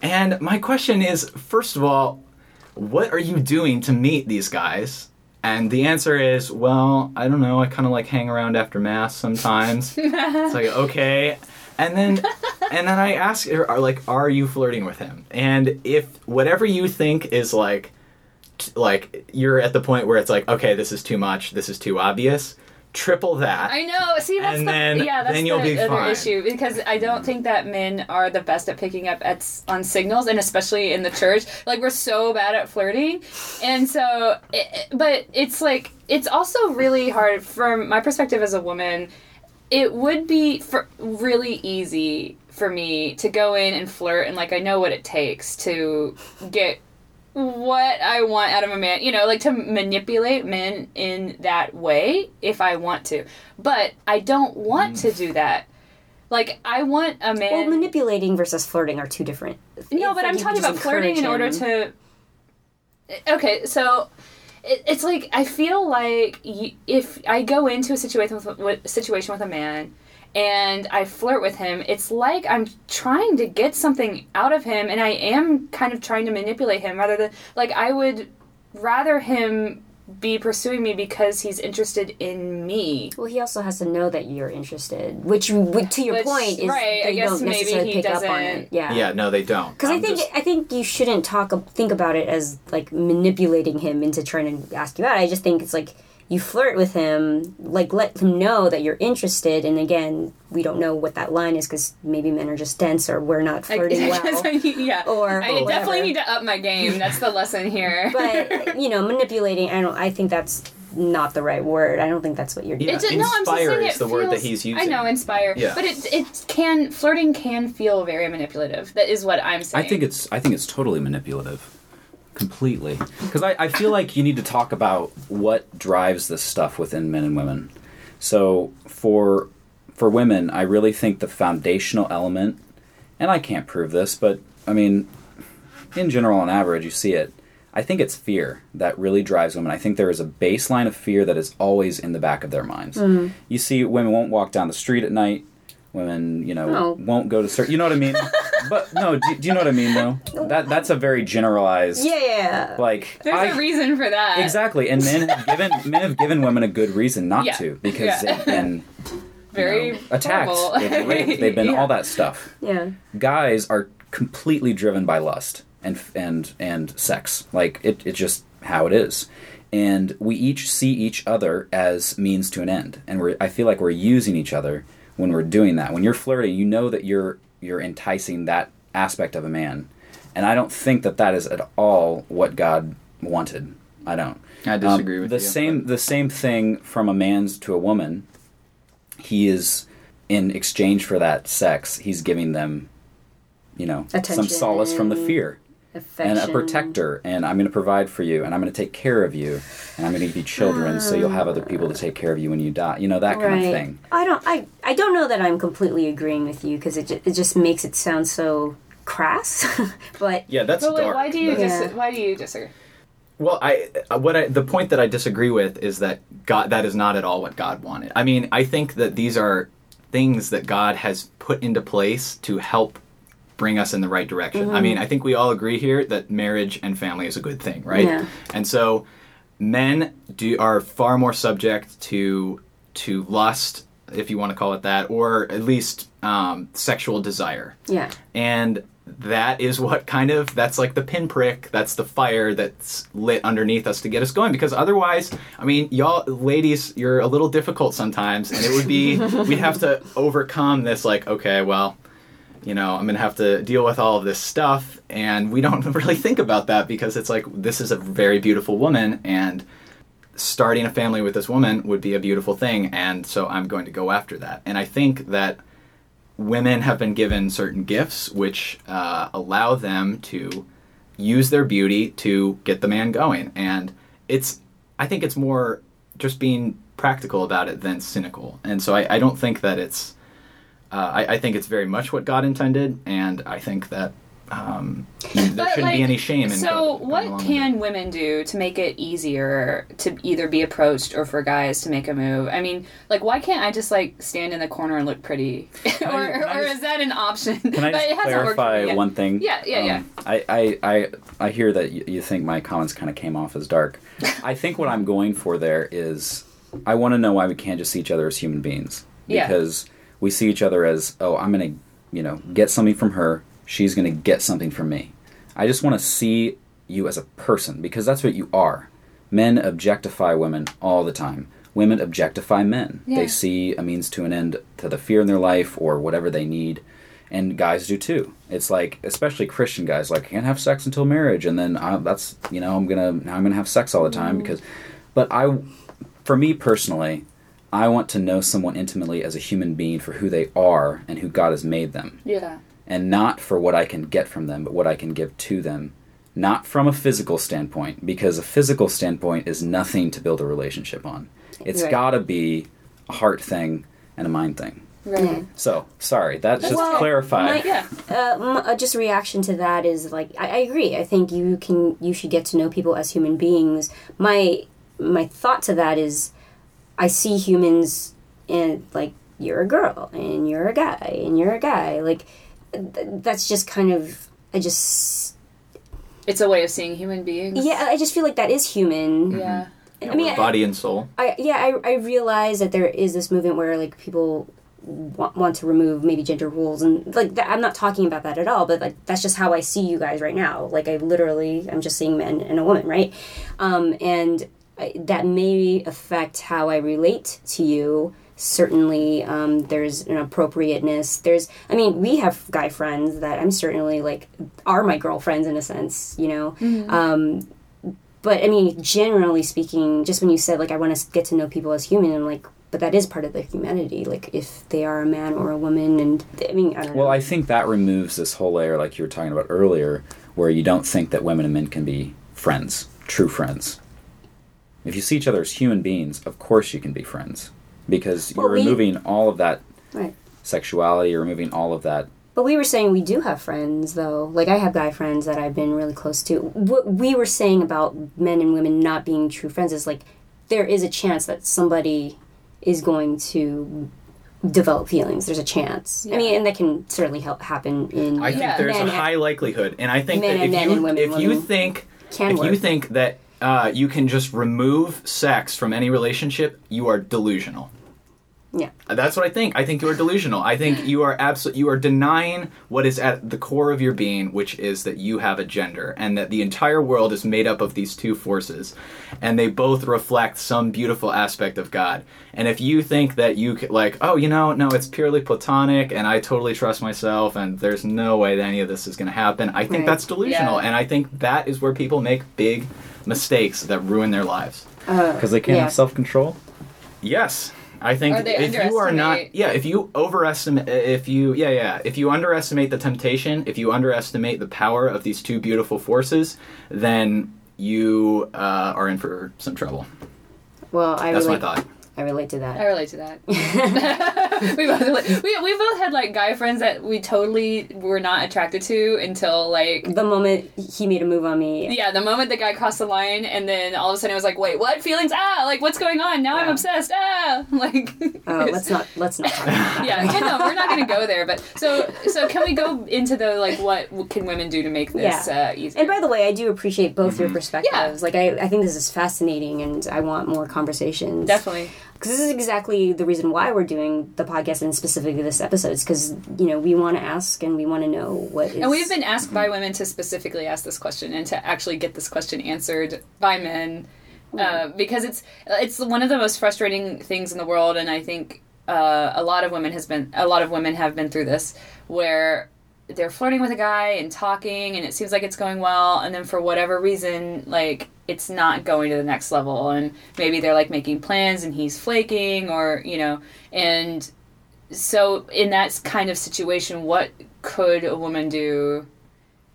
and my question is, first of all, what are you doing to meet these guys? And the answer is, well, I don't know. I kind of like hang around after mass sometimes. it's like okay, and then and then I ask, are like, are you flirting with him? And if whatever you think is like, like you're at the point where it's like, okay, this is too much. This is too obvious triple that. I know. See, that's and the then, yeah, that's then you'll the other fine. issue because I don't think that men are the best at picking up at on signals, and especially in the church, like we're so bad at flirting, and so, it, but it's like it's also really hard from my perspective as a woman. It would be for really easy for me to go in and flirt, and like I know what it takes to get what I want out of a man, you know, like to manipulate men in that way if I want to. But I don't want mm. to do that. Like I want a man. Well, manipulating versus flirting are two different. No, but I'm talking about flirting in order to. Okay, so it, it's like I feel like if I go into a situation with, with situation with a man and I flirt with him, it's like I'm trying to get something out of him and I am kind of trying to manipulate him rather than like I would rather him be pursuing me because he's interested in me. Well, he also has to know that you're interested, which, to your which, point, is right. I guess don't maybe he doesn't. Yeah. Yeah. No, they don't. Because I think just... I think you shouldn't talk think about it as like manipulating him into trying to ask you out. I just think it's like you flirt with him, like let him know that you're interested. And again, we don't know what that line is because maybe men are just dense or we're not flirting well. yeah, or I or definitely need to up my game. That's the lesson here. but you know, manipulating. I don't. I think that's not the right word. I don't think that's what you're doing. Yeah, no, I'm just saying is the feels, word that he's using. I know, inspire. Yeah. But it it can flirting can feel very manipulative. That is what I'm saying. I think it's I think it's totally manipulative completely because I, I feel like you need to talk about what drives this stuff within men and women so for for women i really think the foundational element and i can't prove this but i mean in general on average you see it I think it's fear that really drives women. I think there is a baseline of fear that is always in the back of their minds. Mm. You see, women won't walk down the street at night. Women, you know, No. won't go to certain. You know what I mean? but no, do, do you know what I mean though? That that's a very generalized. Yeah, yeah. Like There's I- a reason for that. Exactly, and men have given men have given women a good reason not Yeah. to because Yeah. they've been you Very know, attacked, they've been raped, they've been Yeah. all that stuff. yeah. Guys are completely driven by lust and and and sex. Like it, it's just how it is. And we each see each other as means to an end, and we're I feel like we're using each other when we're doing that. When you're flirting, you know that you're you're enticing that aspect of a man, and I don't think that that is at all what God wanted. I don't. I disagree Um, with the you. same the same thing from a man's to a woman. He is in exchange for that sex. He's giving them, you know, some solace from the fear Affection. and a protector. And I'm going to provide for you, and I'm going to take care of you, and I'm going to give you children, so you'll have other people to take care of you when you die. You know that kind of thing. I don't. I. I don't know that I'm completely agreeing with you because it. Ju- it just makes it sound so crass. but Yeah, that's But wait, dark. why do you That's- Yeah. why do you disagree? Well, I uh, what I the point that I disagree with is that God that is not at all what God wanted. I mean, I think that these are things that God has put into place to help bring us in the right direction. I mean, I think we all agree here that marriage and family is a good thing, right? Yeah. And so men do are far more subject to to lust, if you want to call it that, or at least um, sexual desire yeah. and that is what kind of that's like the pinprick that's the fire that's lit underneath us to get us going because otherwise i mean y'all ladies you're a little difficult sometimes and it would be we'd have to overcome this like okay well you know i'm gonna have to deal with all of this stuff. And we don't really think about that because it's like this is a very beautiful woman and starting a family with this woman would be a beautiful thing. And so i'm going to go after that. And i think that women have been given certain gifts which uh, allow them to use their beauty to get the man going. And it's i think it's more just being practical about it than cynical. And so i, I don't think that it's uh, I, I think it's very much what god intended and i think that um, there But, shouldn't like, be any shame in So, go- what can women do to make it easier to either be approached or for guys to make a move? I mean, like, why can't I just like stand in the corner and look pretty, or, I- can I or just- is that an option? Can I But just it hasn't clarify one thing? Yeah, yeah, yeah. Um, I, I, I, I hear that you, you think my comments kind of came off as dark. I think what I'm going for there is I want to know why we can't just see each other as human beings. Yeah. We see each other as, oh, I'm going to, you know, get something from her. She's going to get something from me. I just want to see you as a person because that's what you are. Men objectify women all the time. Women objectify men. Yeah. They see a means to an end to the fear in their life or whatever they need and guys do too. It's like, especially Christian guys, like I can't have sex until marriage, and then I, that's you know I'm gonna now I'm gonna have sex all the time mm-hmm. because, but I, for me personally, I want to know someone intimately as a human being for who they are and who God has made them, Yeah. and not for what I can get from them, but what I can give to them. Not from a physical standpoint, because a physical standpoint is nothing to build a relationship on. It's Right. got to be a heart thing and a mind thing. Right. So sorry, that's just Well, clarified. my- Yeah. uh, m- uh, just reaction to that is like I, I agree. I think you can you should get to know people as human beings. My my thought to that is, I see humans and like you're a girl and you're a guy and you're a guy. Like th- that's just kind of I just It's a way of seeing human beings. yeah I just feel like that is human. Yeah. I mean, I- body and soul I yeah, I, I realize that there is this movement where like people want, want to remove maybe gender rules and like that, I'm not talking about that at all, but like that's just how I see you guys right now. Like I literally I'm just seeing men and a woman, right? Um, and I, that may affect how I relate to you. Certainly, um, there's an appropriateness. There's, I mean, we have guy friends that I'm certainly like are my girlfriends in a sense, you know. Um, but I mean, generally speaking, just when you said like I want to get to know people as human, I'm like, but that is part of the humanity. Like if they are a man or a woman, and I mean, I don't know. Well, I think that removes this whole layer, like you were talking about earlier, where you don't think that women and men can be friends, true friends. If you see each other as human beings, of course you can be friends, because Well, you're we- removing all of that right. sexuality, you're removing all of that. But we were saying we do have friends, though. Like, I have guy friends that I've been really close to. What we were saying about men and women not being true friends is like, there is a chance that somebody is going to develop feelings. There's a chance. I mean, and that can certainly help happen in. I think Yeah. there's men a high likelihood, and I think Men that and if men you and women, if you think can if you think that uh, you can just remove sex from any relationship, you are delusional. Yeah. That's what I think. I think you are delusional. I think you are absolute. You are denying what is at the core of your being, which is that you have a gender, and that the entire world is made up of these two forces, and they both reflect some beautiful aspect of God. And if you think that you could, like, oh, you know, no, it's purely platonic, and I totally trust myself, and there's no way that any of this is going to happen, I think Right. that's delusional, Yeah. and I think that is where people make big mistakes that ruin their lives. Because they can't Yeah. have self control. Yes. I think if you are not, yeah, if you overestimate, if you, yeah, yeah, if you underestimate the temptation, if you underestimate the power of these two beautiful forces, then you uh, are in for some trouble. Well, I That's my thought. I relate to that. I relate to that. we both we, we both had like guy friends that we totally were not attracted to until like the moment he made a move on me, yeah the moment the guy crossed the line and then all of a sudden it was like wait what feelings ah like what's going on now I'm obsessed ah like oh, let's not let's not talk about that. yeah, yeah, no, we're not going to go there. But so, so can we go into the like what can women do to make this Yeah. uh, easier? And by the way, I do appreciate both Mm-hmm. your perspectives. Like, I, I think this is fascinating, and I want more conversations. Definitely. Because this is exactly the reason why we're doing the podcast and specifically this episode is because you know we want to ask and we want to know what is. And we've been asked by women to specifically ask this question and to actually get this question answered by men, uh, because it's it's one of the most frustrating things in the world, and I think uh, a lot of women has been a lot of women have been through this where they're flirting with a guy and talking and it seems like it's going well and then for whatever reason like it's not going to the next level and maybe they're like making plans and he's flaking or you know and so in that kind of situation what could a woman do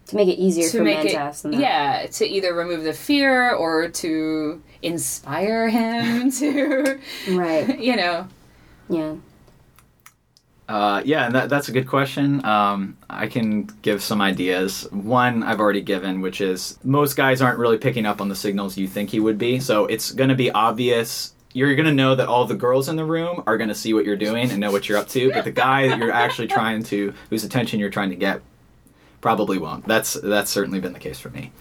to make it easier to for make men it to ask them. that. yeah to either remove the fear or to inspire him to right. you know Yeah. Uh, yeah, and that, that's a good question. Um, I can give some ideas. One I've already given, which is most guys aren't really picking up on the signals you think he would be. So it's going to be obvious. You're going to know that all the girls in the room are going to see what you're doing and know what you're up to. But the guy that you're actually trying to, whose attention you're trying to get, probably won't. That's that's certainly been the case for me.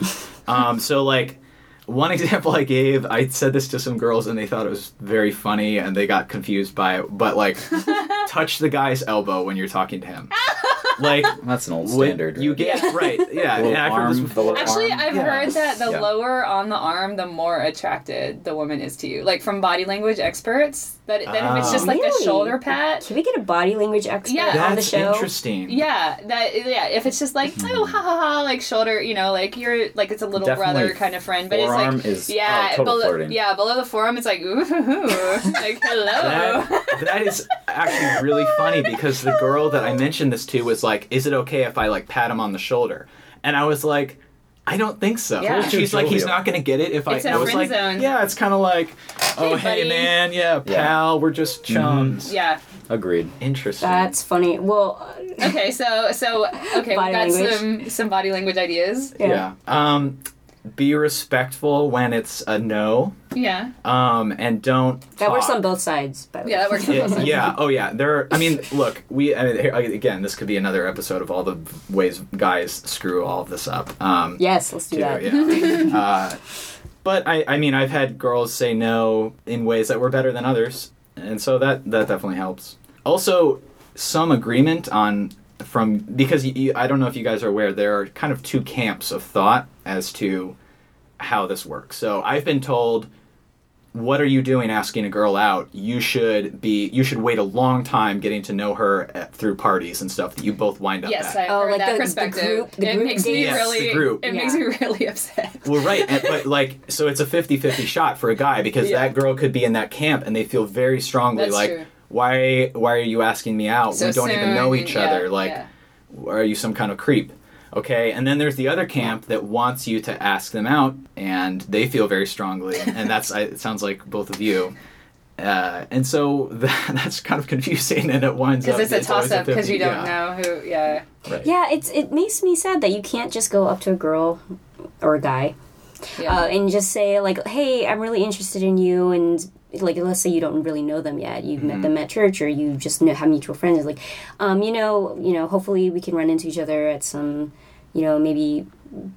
Um, so like one example I gave, I said this to some girls and they thought it was very funny and they got confused by it. But like, touch the guy's elbow when you're talking to him. Like That's an old standard. you right? get right, yeah. Little and I've this arm, before. the Actually, arm. I've Yeah. heard that the Yeah. lower on the arm, the more attracted the woman is to you. Like from body language experts, that, that if it's just like a oh, shoulder pat. Can we get a body language expert Yeah. on the That's show? interesting. Yeah, that yeah. If it's just like hmm. oh ha ha ha, like shoulder, you know, like you're like it's a little Definitely brother kind of friend, but it's like is- oh, yeah, oh, total below, flirting. yeah, below the forearm, it's like ooh, like hello. That, that is actually really funny because the girl that I mentioned this to was like, "Is it okay if I like pat him on the shoulder?" And I was like, "I don't think so." Yeah. She's like, "He's not going to get it if I." It's a I was friend like, zone. "Yeah, it's kind of like, oh Hey, hey, man, yeah, pal, we're just chums." yeah. Agreed. Interesting. That's funny. Well, Okay, so so okay, we Body got language. some some body language ideas. yeah. Um, be respectful when it's a no. Yeah, Um, and don't. that works on both sides. By the way. yeah, that works. on both Yeah, sides. yeah, oh yeah. There. Are, I mean, look, we I mean, here, again. This could be another episode of all the ways guys screw all of this up. Um, Yes, let's do too, that. yeah. uh, but I, I mean, I've had girls say no in ways that were better than others, and so that that definitely helps. Also, some agreement on from because you, you, I don't know if you guys are aware, there are kind of two camps of thought as to how this works. So I've been told what are you doing asking a girl out you should be you should wait a long time getting to know her at, through parties and stuff that you both wind up Yes, at I've Oh, heard like that the- the perspective. group- the it group makes me? Yes, really. the group. It makes me really upset. well right and, but like so it's a 50-50 shot for a guy because Yeah. that girl could be in that camp and they feel very strongly That's like true. Why why are you asking me out So we don't even know each yeah, other like yeah. are you some kind of creep okay and then there's the other camp that wants you to ask them out and they feel very strongly and that's I, it sounds like both of you uh, and so that, that's kind of confusing, and it winds up Because it's a toss up because you don't yeah. know who. Yeah. Right. Yeah, it's it makes me sad that you can't just go up to a girl or a guy Yeah. uh, and just say like, "Hey, I'm really interested in you," and like, let's say you don't really know them yet, you've met them at church, or you just know, have mutual friends. It's like, um, you know, you know, hopefully we can run into each other at some, you know, maybe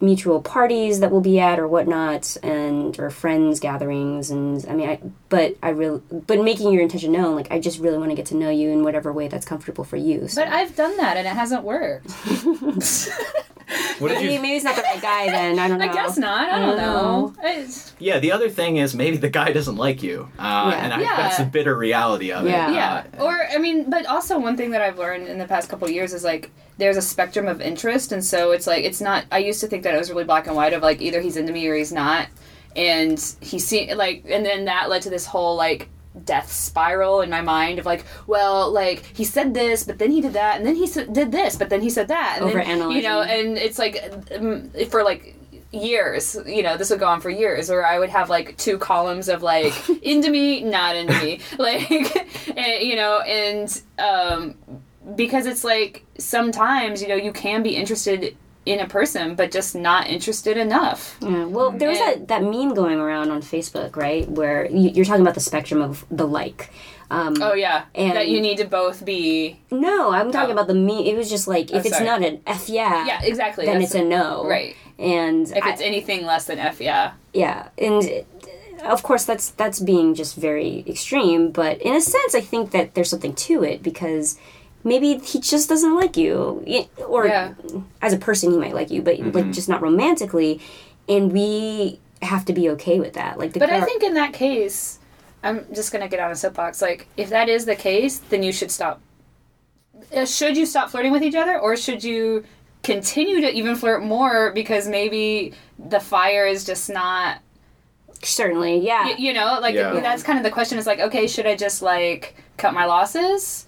mutual parties that we'll be at or whatnot, and or friends gatherings, and I mean, I but I really, but making your intention known, like, I just really want to get to know you in whatever way that's comfortable for you. So. But I've done that and it hasn't worked. What did maybe, you? maybe it's not the right guy then. I don't know. I guess not. I don't know. It's, Yeah, the other thing is maybe the guy doesn't like you, uh, Yeah. and I, Yeah. that's the bitter reality of Yeah. it. yeah. Uh, Or I mean, but also one thing that I've learned in the past couple of years is like there's a spectrum of interest, and so it's like it's not. I used to think that it was really black and white of like either he's into me or he's not, and he see like, and then that led to this whole like death spiral in my mind of like, well, like he said this, but then he did that, and then he did this, but then he said that, and then, you know, and it's like um, for like years you know this would go on for years or i would have like two columns of like into me not into me like and, you know and um because it's like sometimes you know you can be interested in a person but just not interested enough Yeah, well, there was And- that, that meme going around on Facebook, right, where you, you're talking about the spectrum of the like. Um, oh yeah And- that you need to both be no, I'm talking Oh. about the meme. It was just like if Oh, it's not an F yeah, yeah exactly then That's it's a no, right And if I- it's anything less than f yeah yeah, and it- of course that's that's being just very extreme. But in a sense, I think that there's something to it because maybe he just doesn't like you, or Yeah. as a person he might like you, but like just not romantically. And we have to be okay with that. Like the But I think in that case, I'm just gonna get on a soapbox. Like, if that is the case, then you should stop. Uh, should you stop flirting with each other, or should you continue to even flirt more because maybe the fire is just not. certainly, yeah. y- You know, like Yeah. that's kind of the question. Is like, okay, should I just like cut my losses?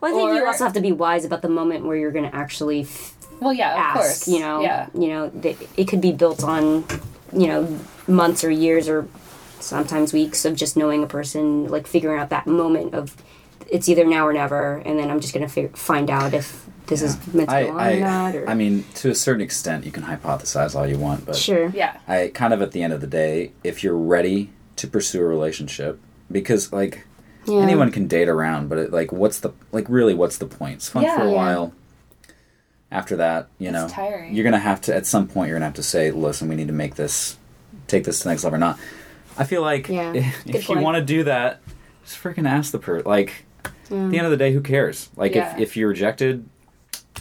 Well, I think you also have to be wise about the moment where you're going to actually f- Well, yeah, of course. You know, yeah. you know, th- it could be built on, you know, months or years or sometimes weeks of just knowing a person, like figuring out that moment of it's either now or never, and then I'm just going to fi- find out if this is meant to I, go on I, or not. Or I mean, to a certain extent, you can hypothesize all you want, but sure, Yeah. I kind of at the end of the day, if you're ready to pursue a relationship, because like yeah. anyone can date around, but it, like, what's the like really? What's the point? It's fun Yeah. for a Yeah. while. After that, you know, tiring. you're gonna have to at some point. You're gonna have to say, "Listen, we need to make this, take this to the next level." Or not. I feel like if, if you want to do that, just freaking ask the person. Like, at the end of the day, who cares? Like, if if you're rejected,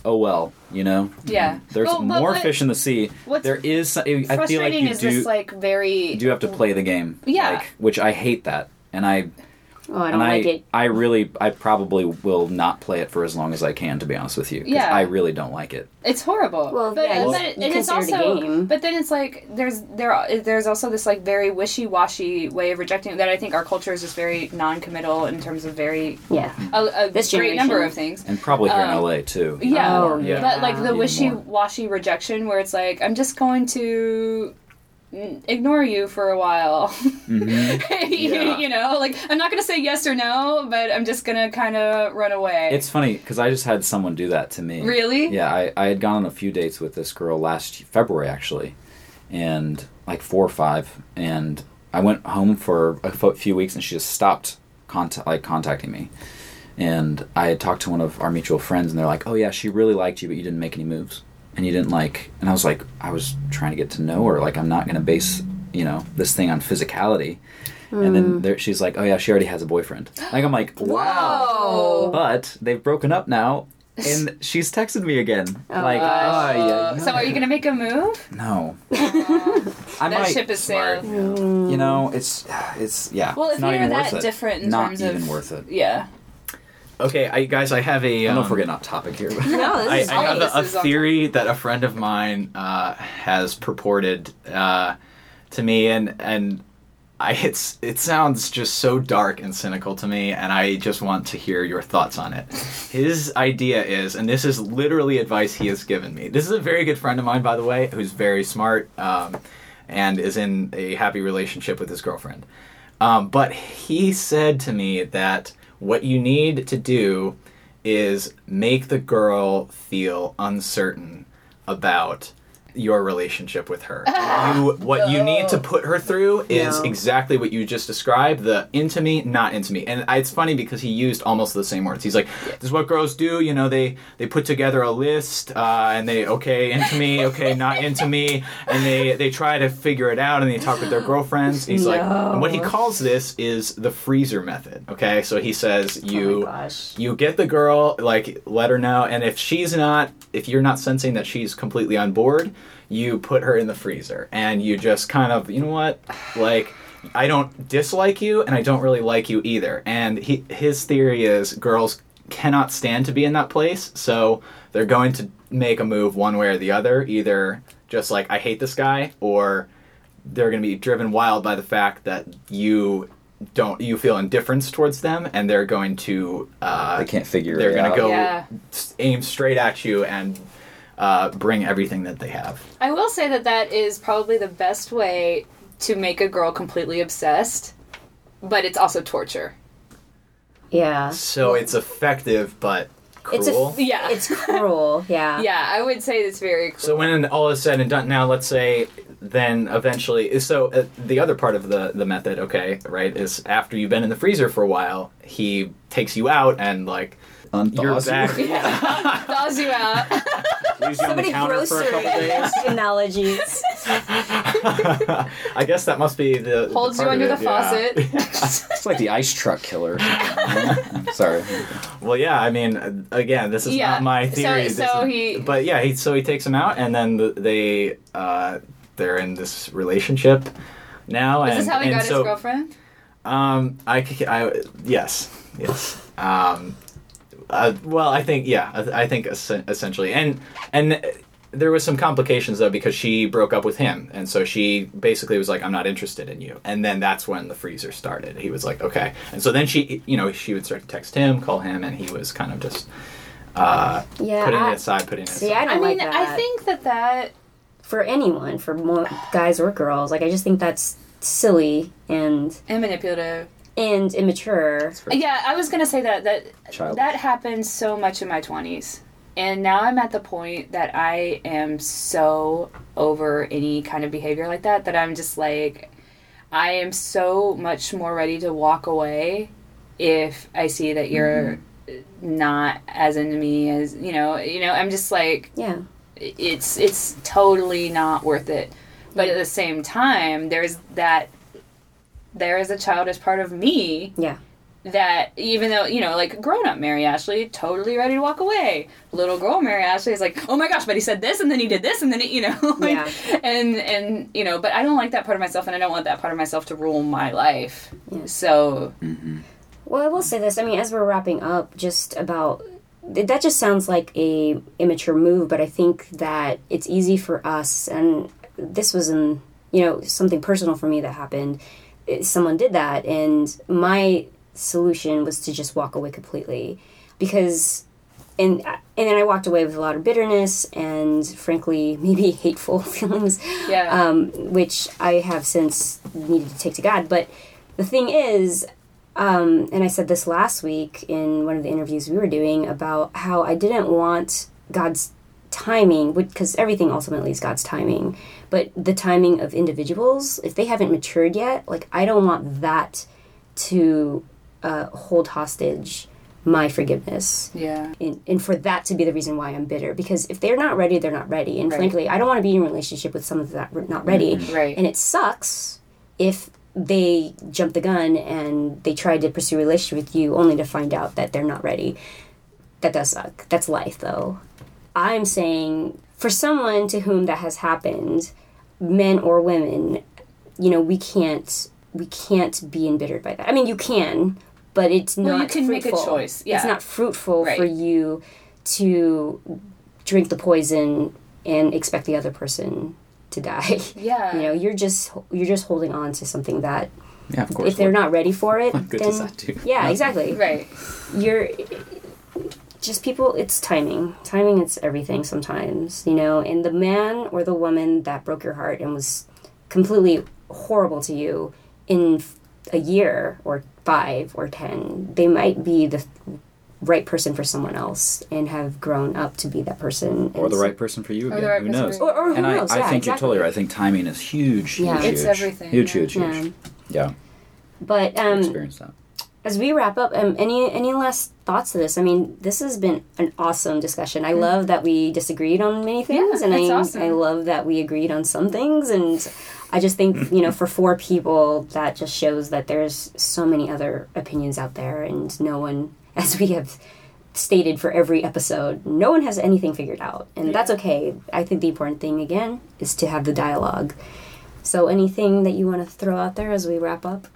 oh well, you know. Yeah. There's Well, more what- fish in the sea. what's There is. some- I feel like Frustrating you is do. this like very. you do have to play the game. Yeah. Like, which I hate that, and I oh, I and don't I like it. I really I probably will not play it for as long as I can. To be honest with you, 'cause Yeah. I really don't like it. It's horrible. Well, but, yeah, but you and it's consider a also, game. but then it's like there's there there's also this like very wishy washy way of rejecting that I think our culture is just very non-committal in terms of very Yeah, a, a This great number of things. And probably here in Um, LA too. Yeah, Oh, yeah. but like the wishy washy rejection where it's like I'm just going to ignore you for a while. Mhm. you, Yeah. you know, like I'm not going to say yes or no, but I'm just going to kind of run away. It's funny because I just had someone do that to me. really Yeah, I, I had gone on a few dates with this girl last February actually, and like four or five, and I went home for a few weeks, and she just stopped contact like contacting me, and I had talked to one of our mutual friends, and they're like, "Oh yeah, she really liked you, but you didn't make any moves, and you didn't like," and I was like, I was trying to get to know her, like I'm not gonna base you know this thing on physicality. And then hmm. there, she's like, "Oh yeah, she already has a boyfriend." Like I'm like, "Wow!" Oh. But they've broken up now, and she's texted me again. Oh, like, gosh. oh yeah. So are you going to make a move? No. I that might. ship is smart. sailed. Mm. You know, it's it's yeah. Well, it's if not you're even that worth it. different in not terms even of worth it. yeah, Okay, I, guys, I have a. I don't know um, if we're getting off topic here. But no, this I, is I have this a, a is on theory that a friend of mine uh, has purported uh, to me, and and I it's it sounds just so dark and cynical to me, and I just want to hear your thoughts on it. His idea is, and this is literally advice he has given me. This is a very good friend of mine, by the way, who's very smart um, and is in a happy relationship with his girlfriend. Um, but he said to me that what you need to do is make the girl feel uncertain about your relationship with her. you what you need to put her through is No. exactly what you just described, the into me, not into me. And it's funny because he used almost the same words. He's like, This is what girls do, you know, they they put together a list uh, and they okay, into me, okay, not into me, and they they try to figure it out and they talk with their girlfriends. He's like and what he No. calls this is the freezer method. Okay? So he says you oh gosh. you get the girl like let her know and if she's not if you're not sensing that she's completely on board you put her in the freezer and you just kind of you know what like i don't dislike you and i don't really like you either and he, his theory is girls cannot stand to be in that place so they're going to make a move one way or the other either just like i hate this guy or they're going to be driven wild by the fact that you don't you feel indifference towards them and they're going to uh, They can't figure it out. they're going to go Yeah. aim straight at you and uh, bring everything that they have I will say that that is probably the best way to make a girl completely obsessed, but it's also torture. Yeah. so it's effective but cruel It's a Yeah. It's cruel. Yeah. Yeah, I would say it's very cool. So when all is said and done, now let's say then eventually, so uh, the other part of the the method, okay, right, is after you've been in the freezer for a while, he takes you out and like you're Unthaws you. back. Yeah. thaws you out. Leaves you on the Many counter for a couple days. analogies. I guess that must be the the Holds you part of under it, the yeah. faucet. It's like the ice truck killer. Sorry. Well, yeah. I mean, again, this is Yeah. not my So- theory. This so is- he- But yeah, he so he takes him out, and then the, they uh, they're in this relationship now. Is and, this how he got so, his girlfriend? Um, I, c- I- yes, yes. Um, uh, well, I think yeah, I, I think es- essentially, and and there was some complications though because she broke up with him, and so she basically was like, "I'm not interested in you," and then that's when the freezer started. He was like, "Okay," and so then she, you know, she would start to text him, call him, and he was kind of just uh, Yeah. putting I, it aside, putting it see, aside. I don't I mean, like that. I think that that for anyone, for more guys or girls, like I just think that's silly and and manipulative. And immature. Yeah, I was gonna say that that Childish. that happened so much in my twenties, and now I'm at the point that I am so over any kind of behavior like that that I'm just like, I am so much more ready to walk away if I see that you're mm-hmm. not as into me as you know. You know, I'm just like, Yeah. it's it's totally not worth it. But at the same time, there's that there is a childish part of me Yeah. that even though you know like grown up mary ashley totally ready to walk away little girl mary ashley is like oh my gosh but he said this and then he did this and then he, you know like, Yeah. and and you know but i don't like that part of myself and i don't want that part of myself to rule my life Yeah. so mm-hmm. Well, I will say this. I mean, as we're wrapping up, just about that just sounds like a immature move, but I think that it's easy for us, and this was in you know something personal for me that happened. Someone did that, and my solution was to just walk away completely, because. And, and then I walked away with a lot of bitterness and, frankly, maybe hateful feelings yeah um, which I have since needed to take to God. But the thing is, um, and I said this last week in one of the interviews we were doing about how I didn't want God's timing, because everything ultimately is God's timing, but the timing of individuals, if they haven't matured yet, like I don't want that to uh, hold hostage my forgiveness yeah and, and for that to be the reason why I'm bitter. Because if they're not ready, they're not ready. And Right. frankly, I don't want to be in a relationship with someone that's not- not ready. Right. And it sucks if they jump the gun and they try to pursue a relationship with you only to find out that they're not ready. That does suck. That's life, though. I'm saying for someone to whom that has happened, men or women, you know, we can't we can't be embittered by that. I mean, you can, but it's Well, not. you can make a choice, yeah. It's not fruitful Right. for you to drink the poison and expect the other person to die. yeah You know, you're just you're just holding on to something that Yeah, of course. if they're not ready for it, What good then does yeah, Nothing. exactly. right You're just people. It's timing. Timing. It's everything. Sometimes you know, and the man or the woman that broke your heart and was completely horrible to you in a year or five or ten, they might be the right person for someone else and have grown up to be that person. Or the right person for you again. Right who knows? Or, or who and knows? I, yeah, I think exactly. you're totally right. I think timing is huge. Yeah. huge, It's huge. everything, Huge, yeah. huge, huge. Yeah. Yeah. But um, Experience that. As we wrap up, um, any any last thoughts to this? I mean, this has been an awesome discussion. I love that we disagreed on many things, Yeah, and I awesome. I love that we agreed on some things. And I just think you know, for four people, that just shows that there's so many other opinions out there, and no one, as we have stated for every episode, no one has anything figured out, and that's okay. I think the important thing again is to have the dialogue. So, anything that you want to throw out there as we wrap up?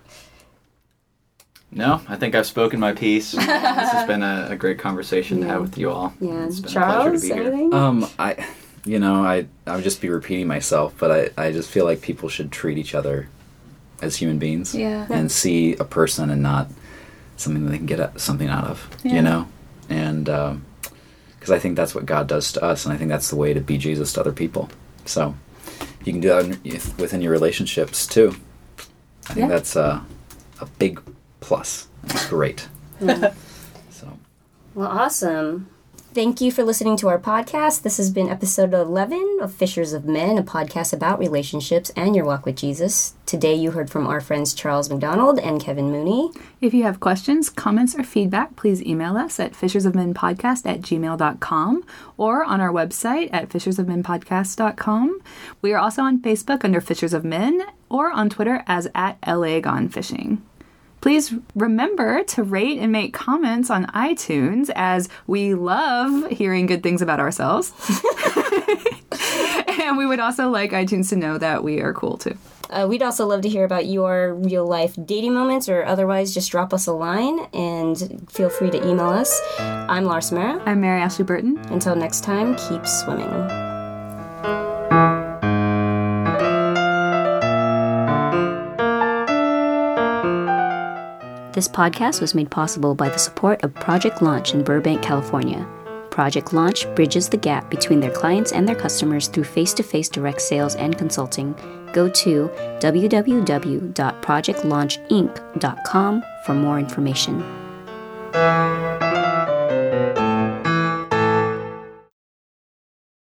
No, I think I've spoken my piece. this has been a, a great conversation to have with you all. Yeah, It's been a Charles, pleasure to be here. Um, I, you know, I I would just be repeating myself, but I I just feel like people should treat each other as human beings. Yeah. And see a person and not something that they can get a- something out of. Yeah. You know, and because I think that's what God does to us, and I think that's the way to be Jesus to other people. So you can do that in- within your relationships too. I think Yeah. that's a a big plus. It's great. Mm. so. Well, awesome. Thank you for listening to our podcast. This has been episode 11 of Fishers of Men, a podcast about relationships and your walk with Jesus. Today you heard from our friends Charles McDonald and Kevin Mooney. If you have questions, comments, or feedback, please email us at fishersofmenpodcast at gmail.com or on our website at fishersofmenpodcast.com. We are also on Facebook under Fishers of Men or on Twitter as at LA Gone Fishing. Please remember to rate and make comments on iTunes as we love hearing good things about ourselves. and we would also like iTunes to know that we are cool too. Uh, we'd also love to hear about your real life dating moments or otherwise just drop us a line and feel free to email us. I'm Laura Samara. I'm Mary Ashley Burton. Until next time, keep swimming. This podcast was made possible by the support of Project Launch in Burbank, California. Project Launch bridges the gap between their clients and their customers through face to face direct sales and consulting. Go to www.projectlaunchinc.com for more information.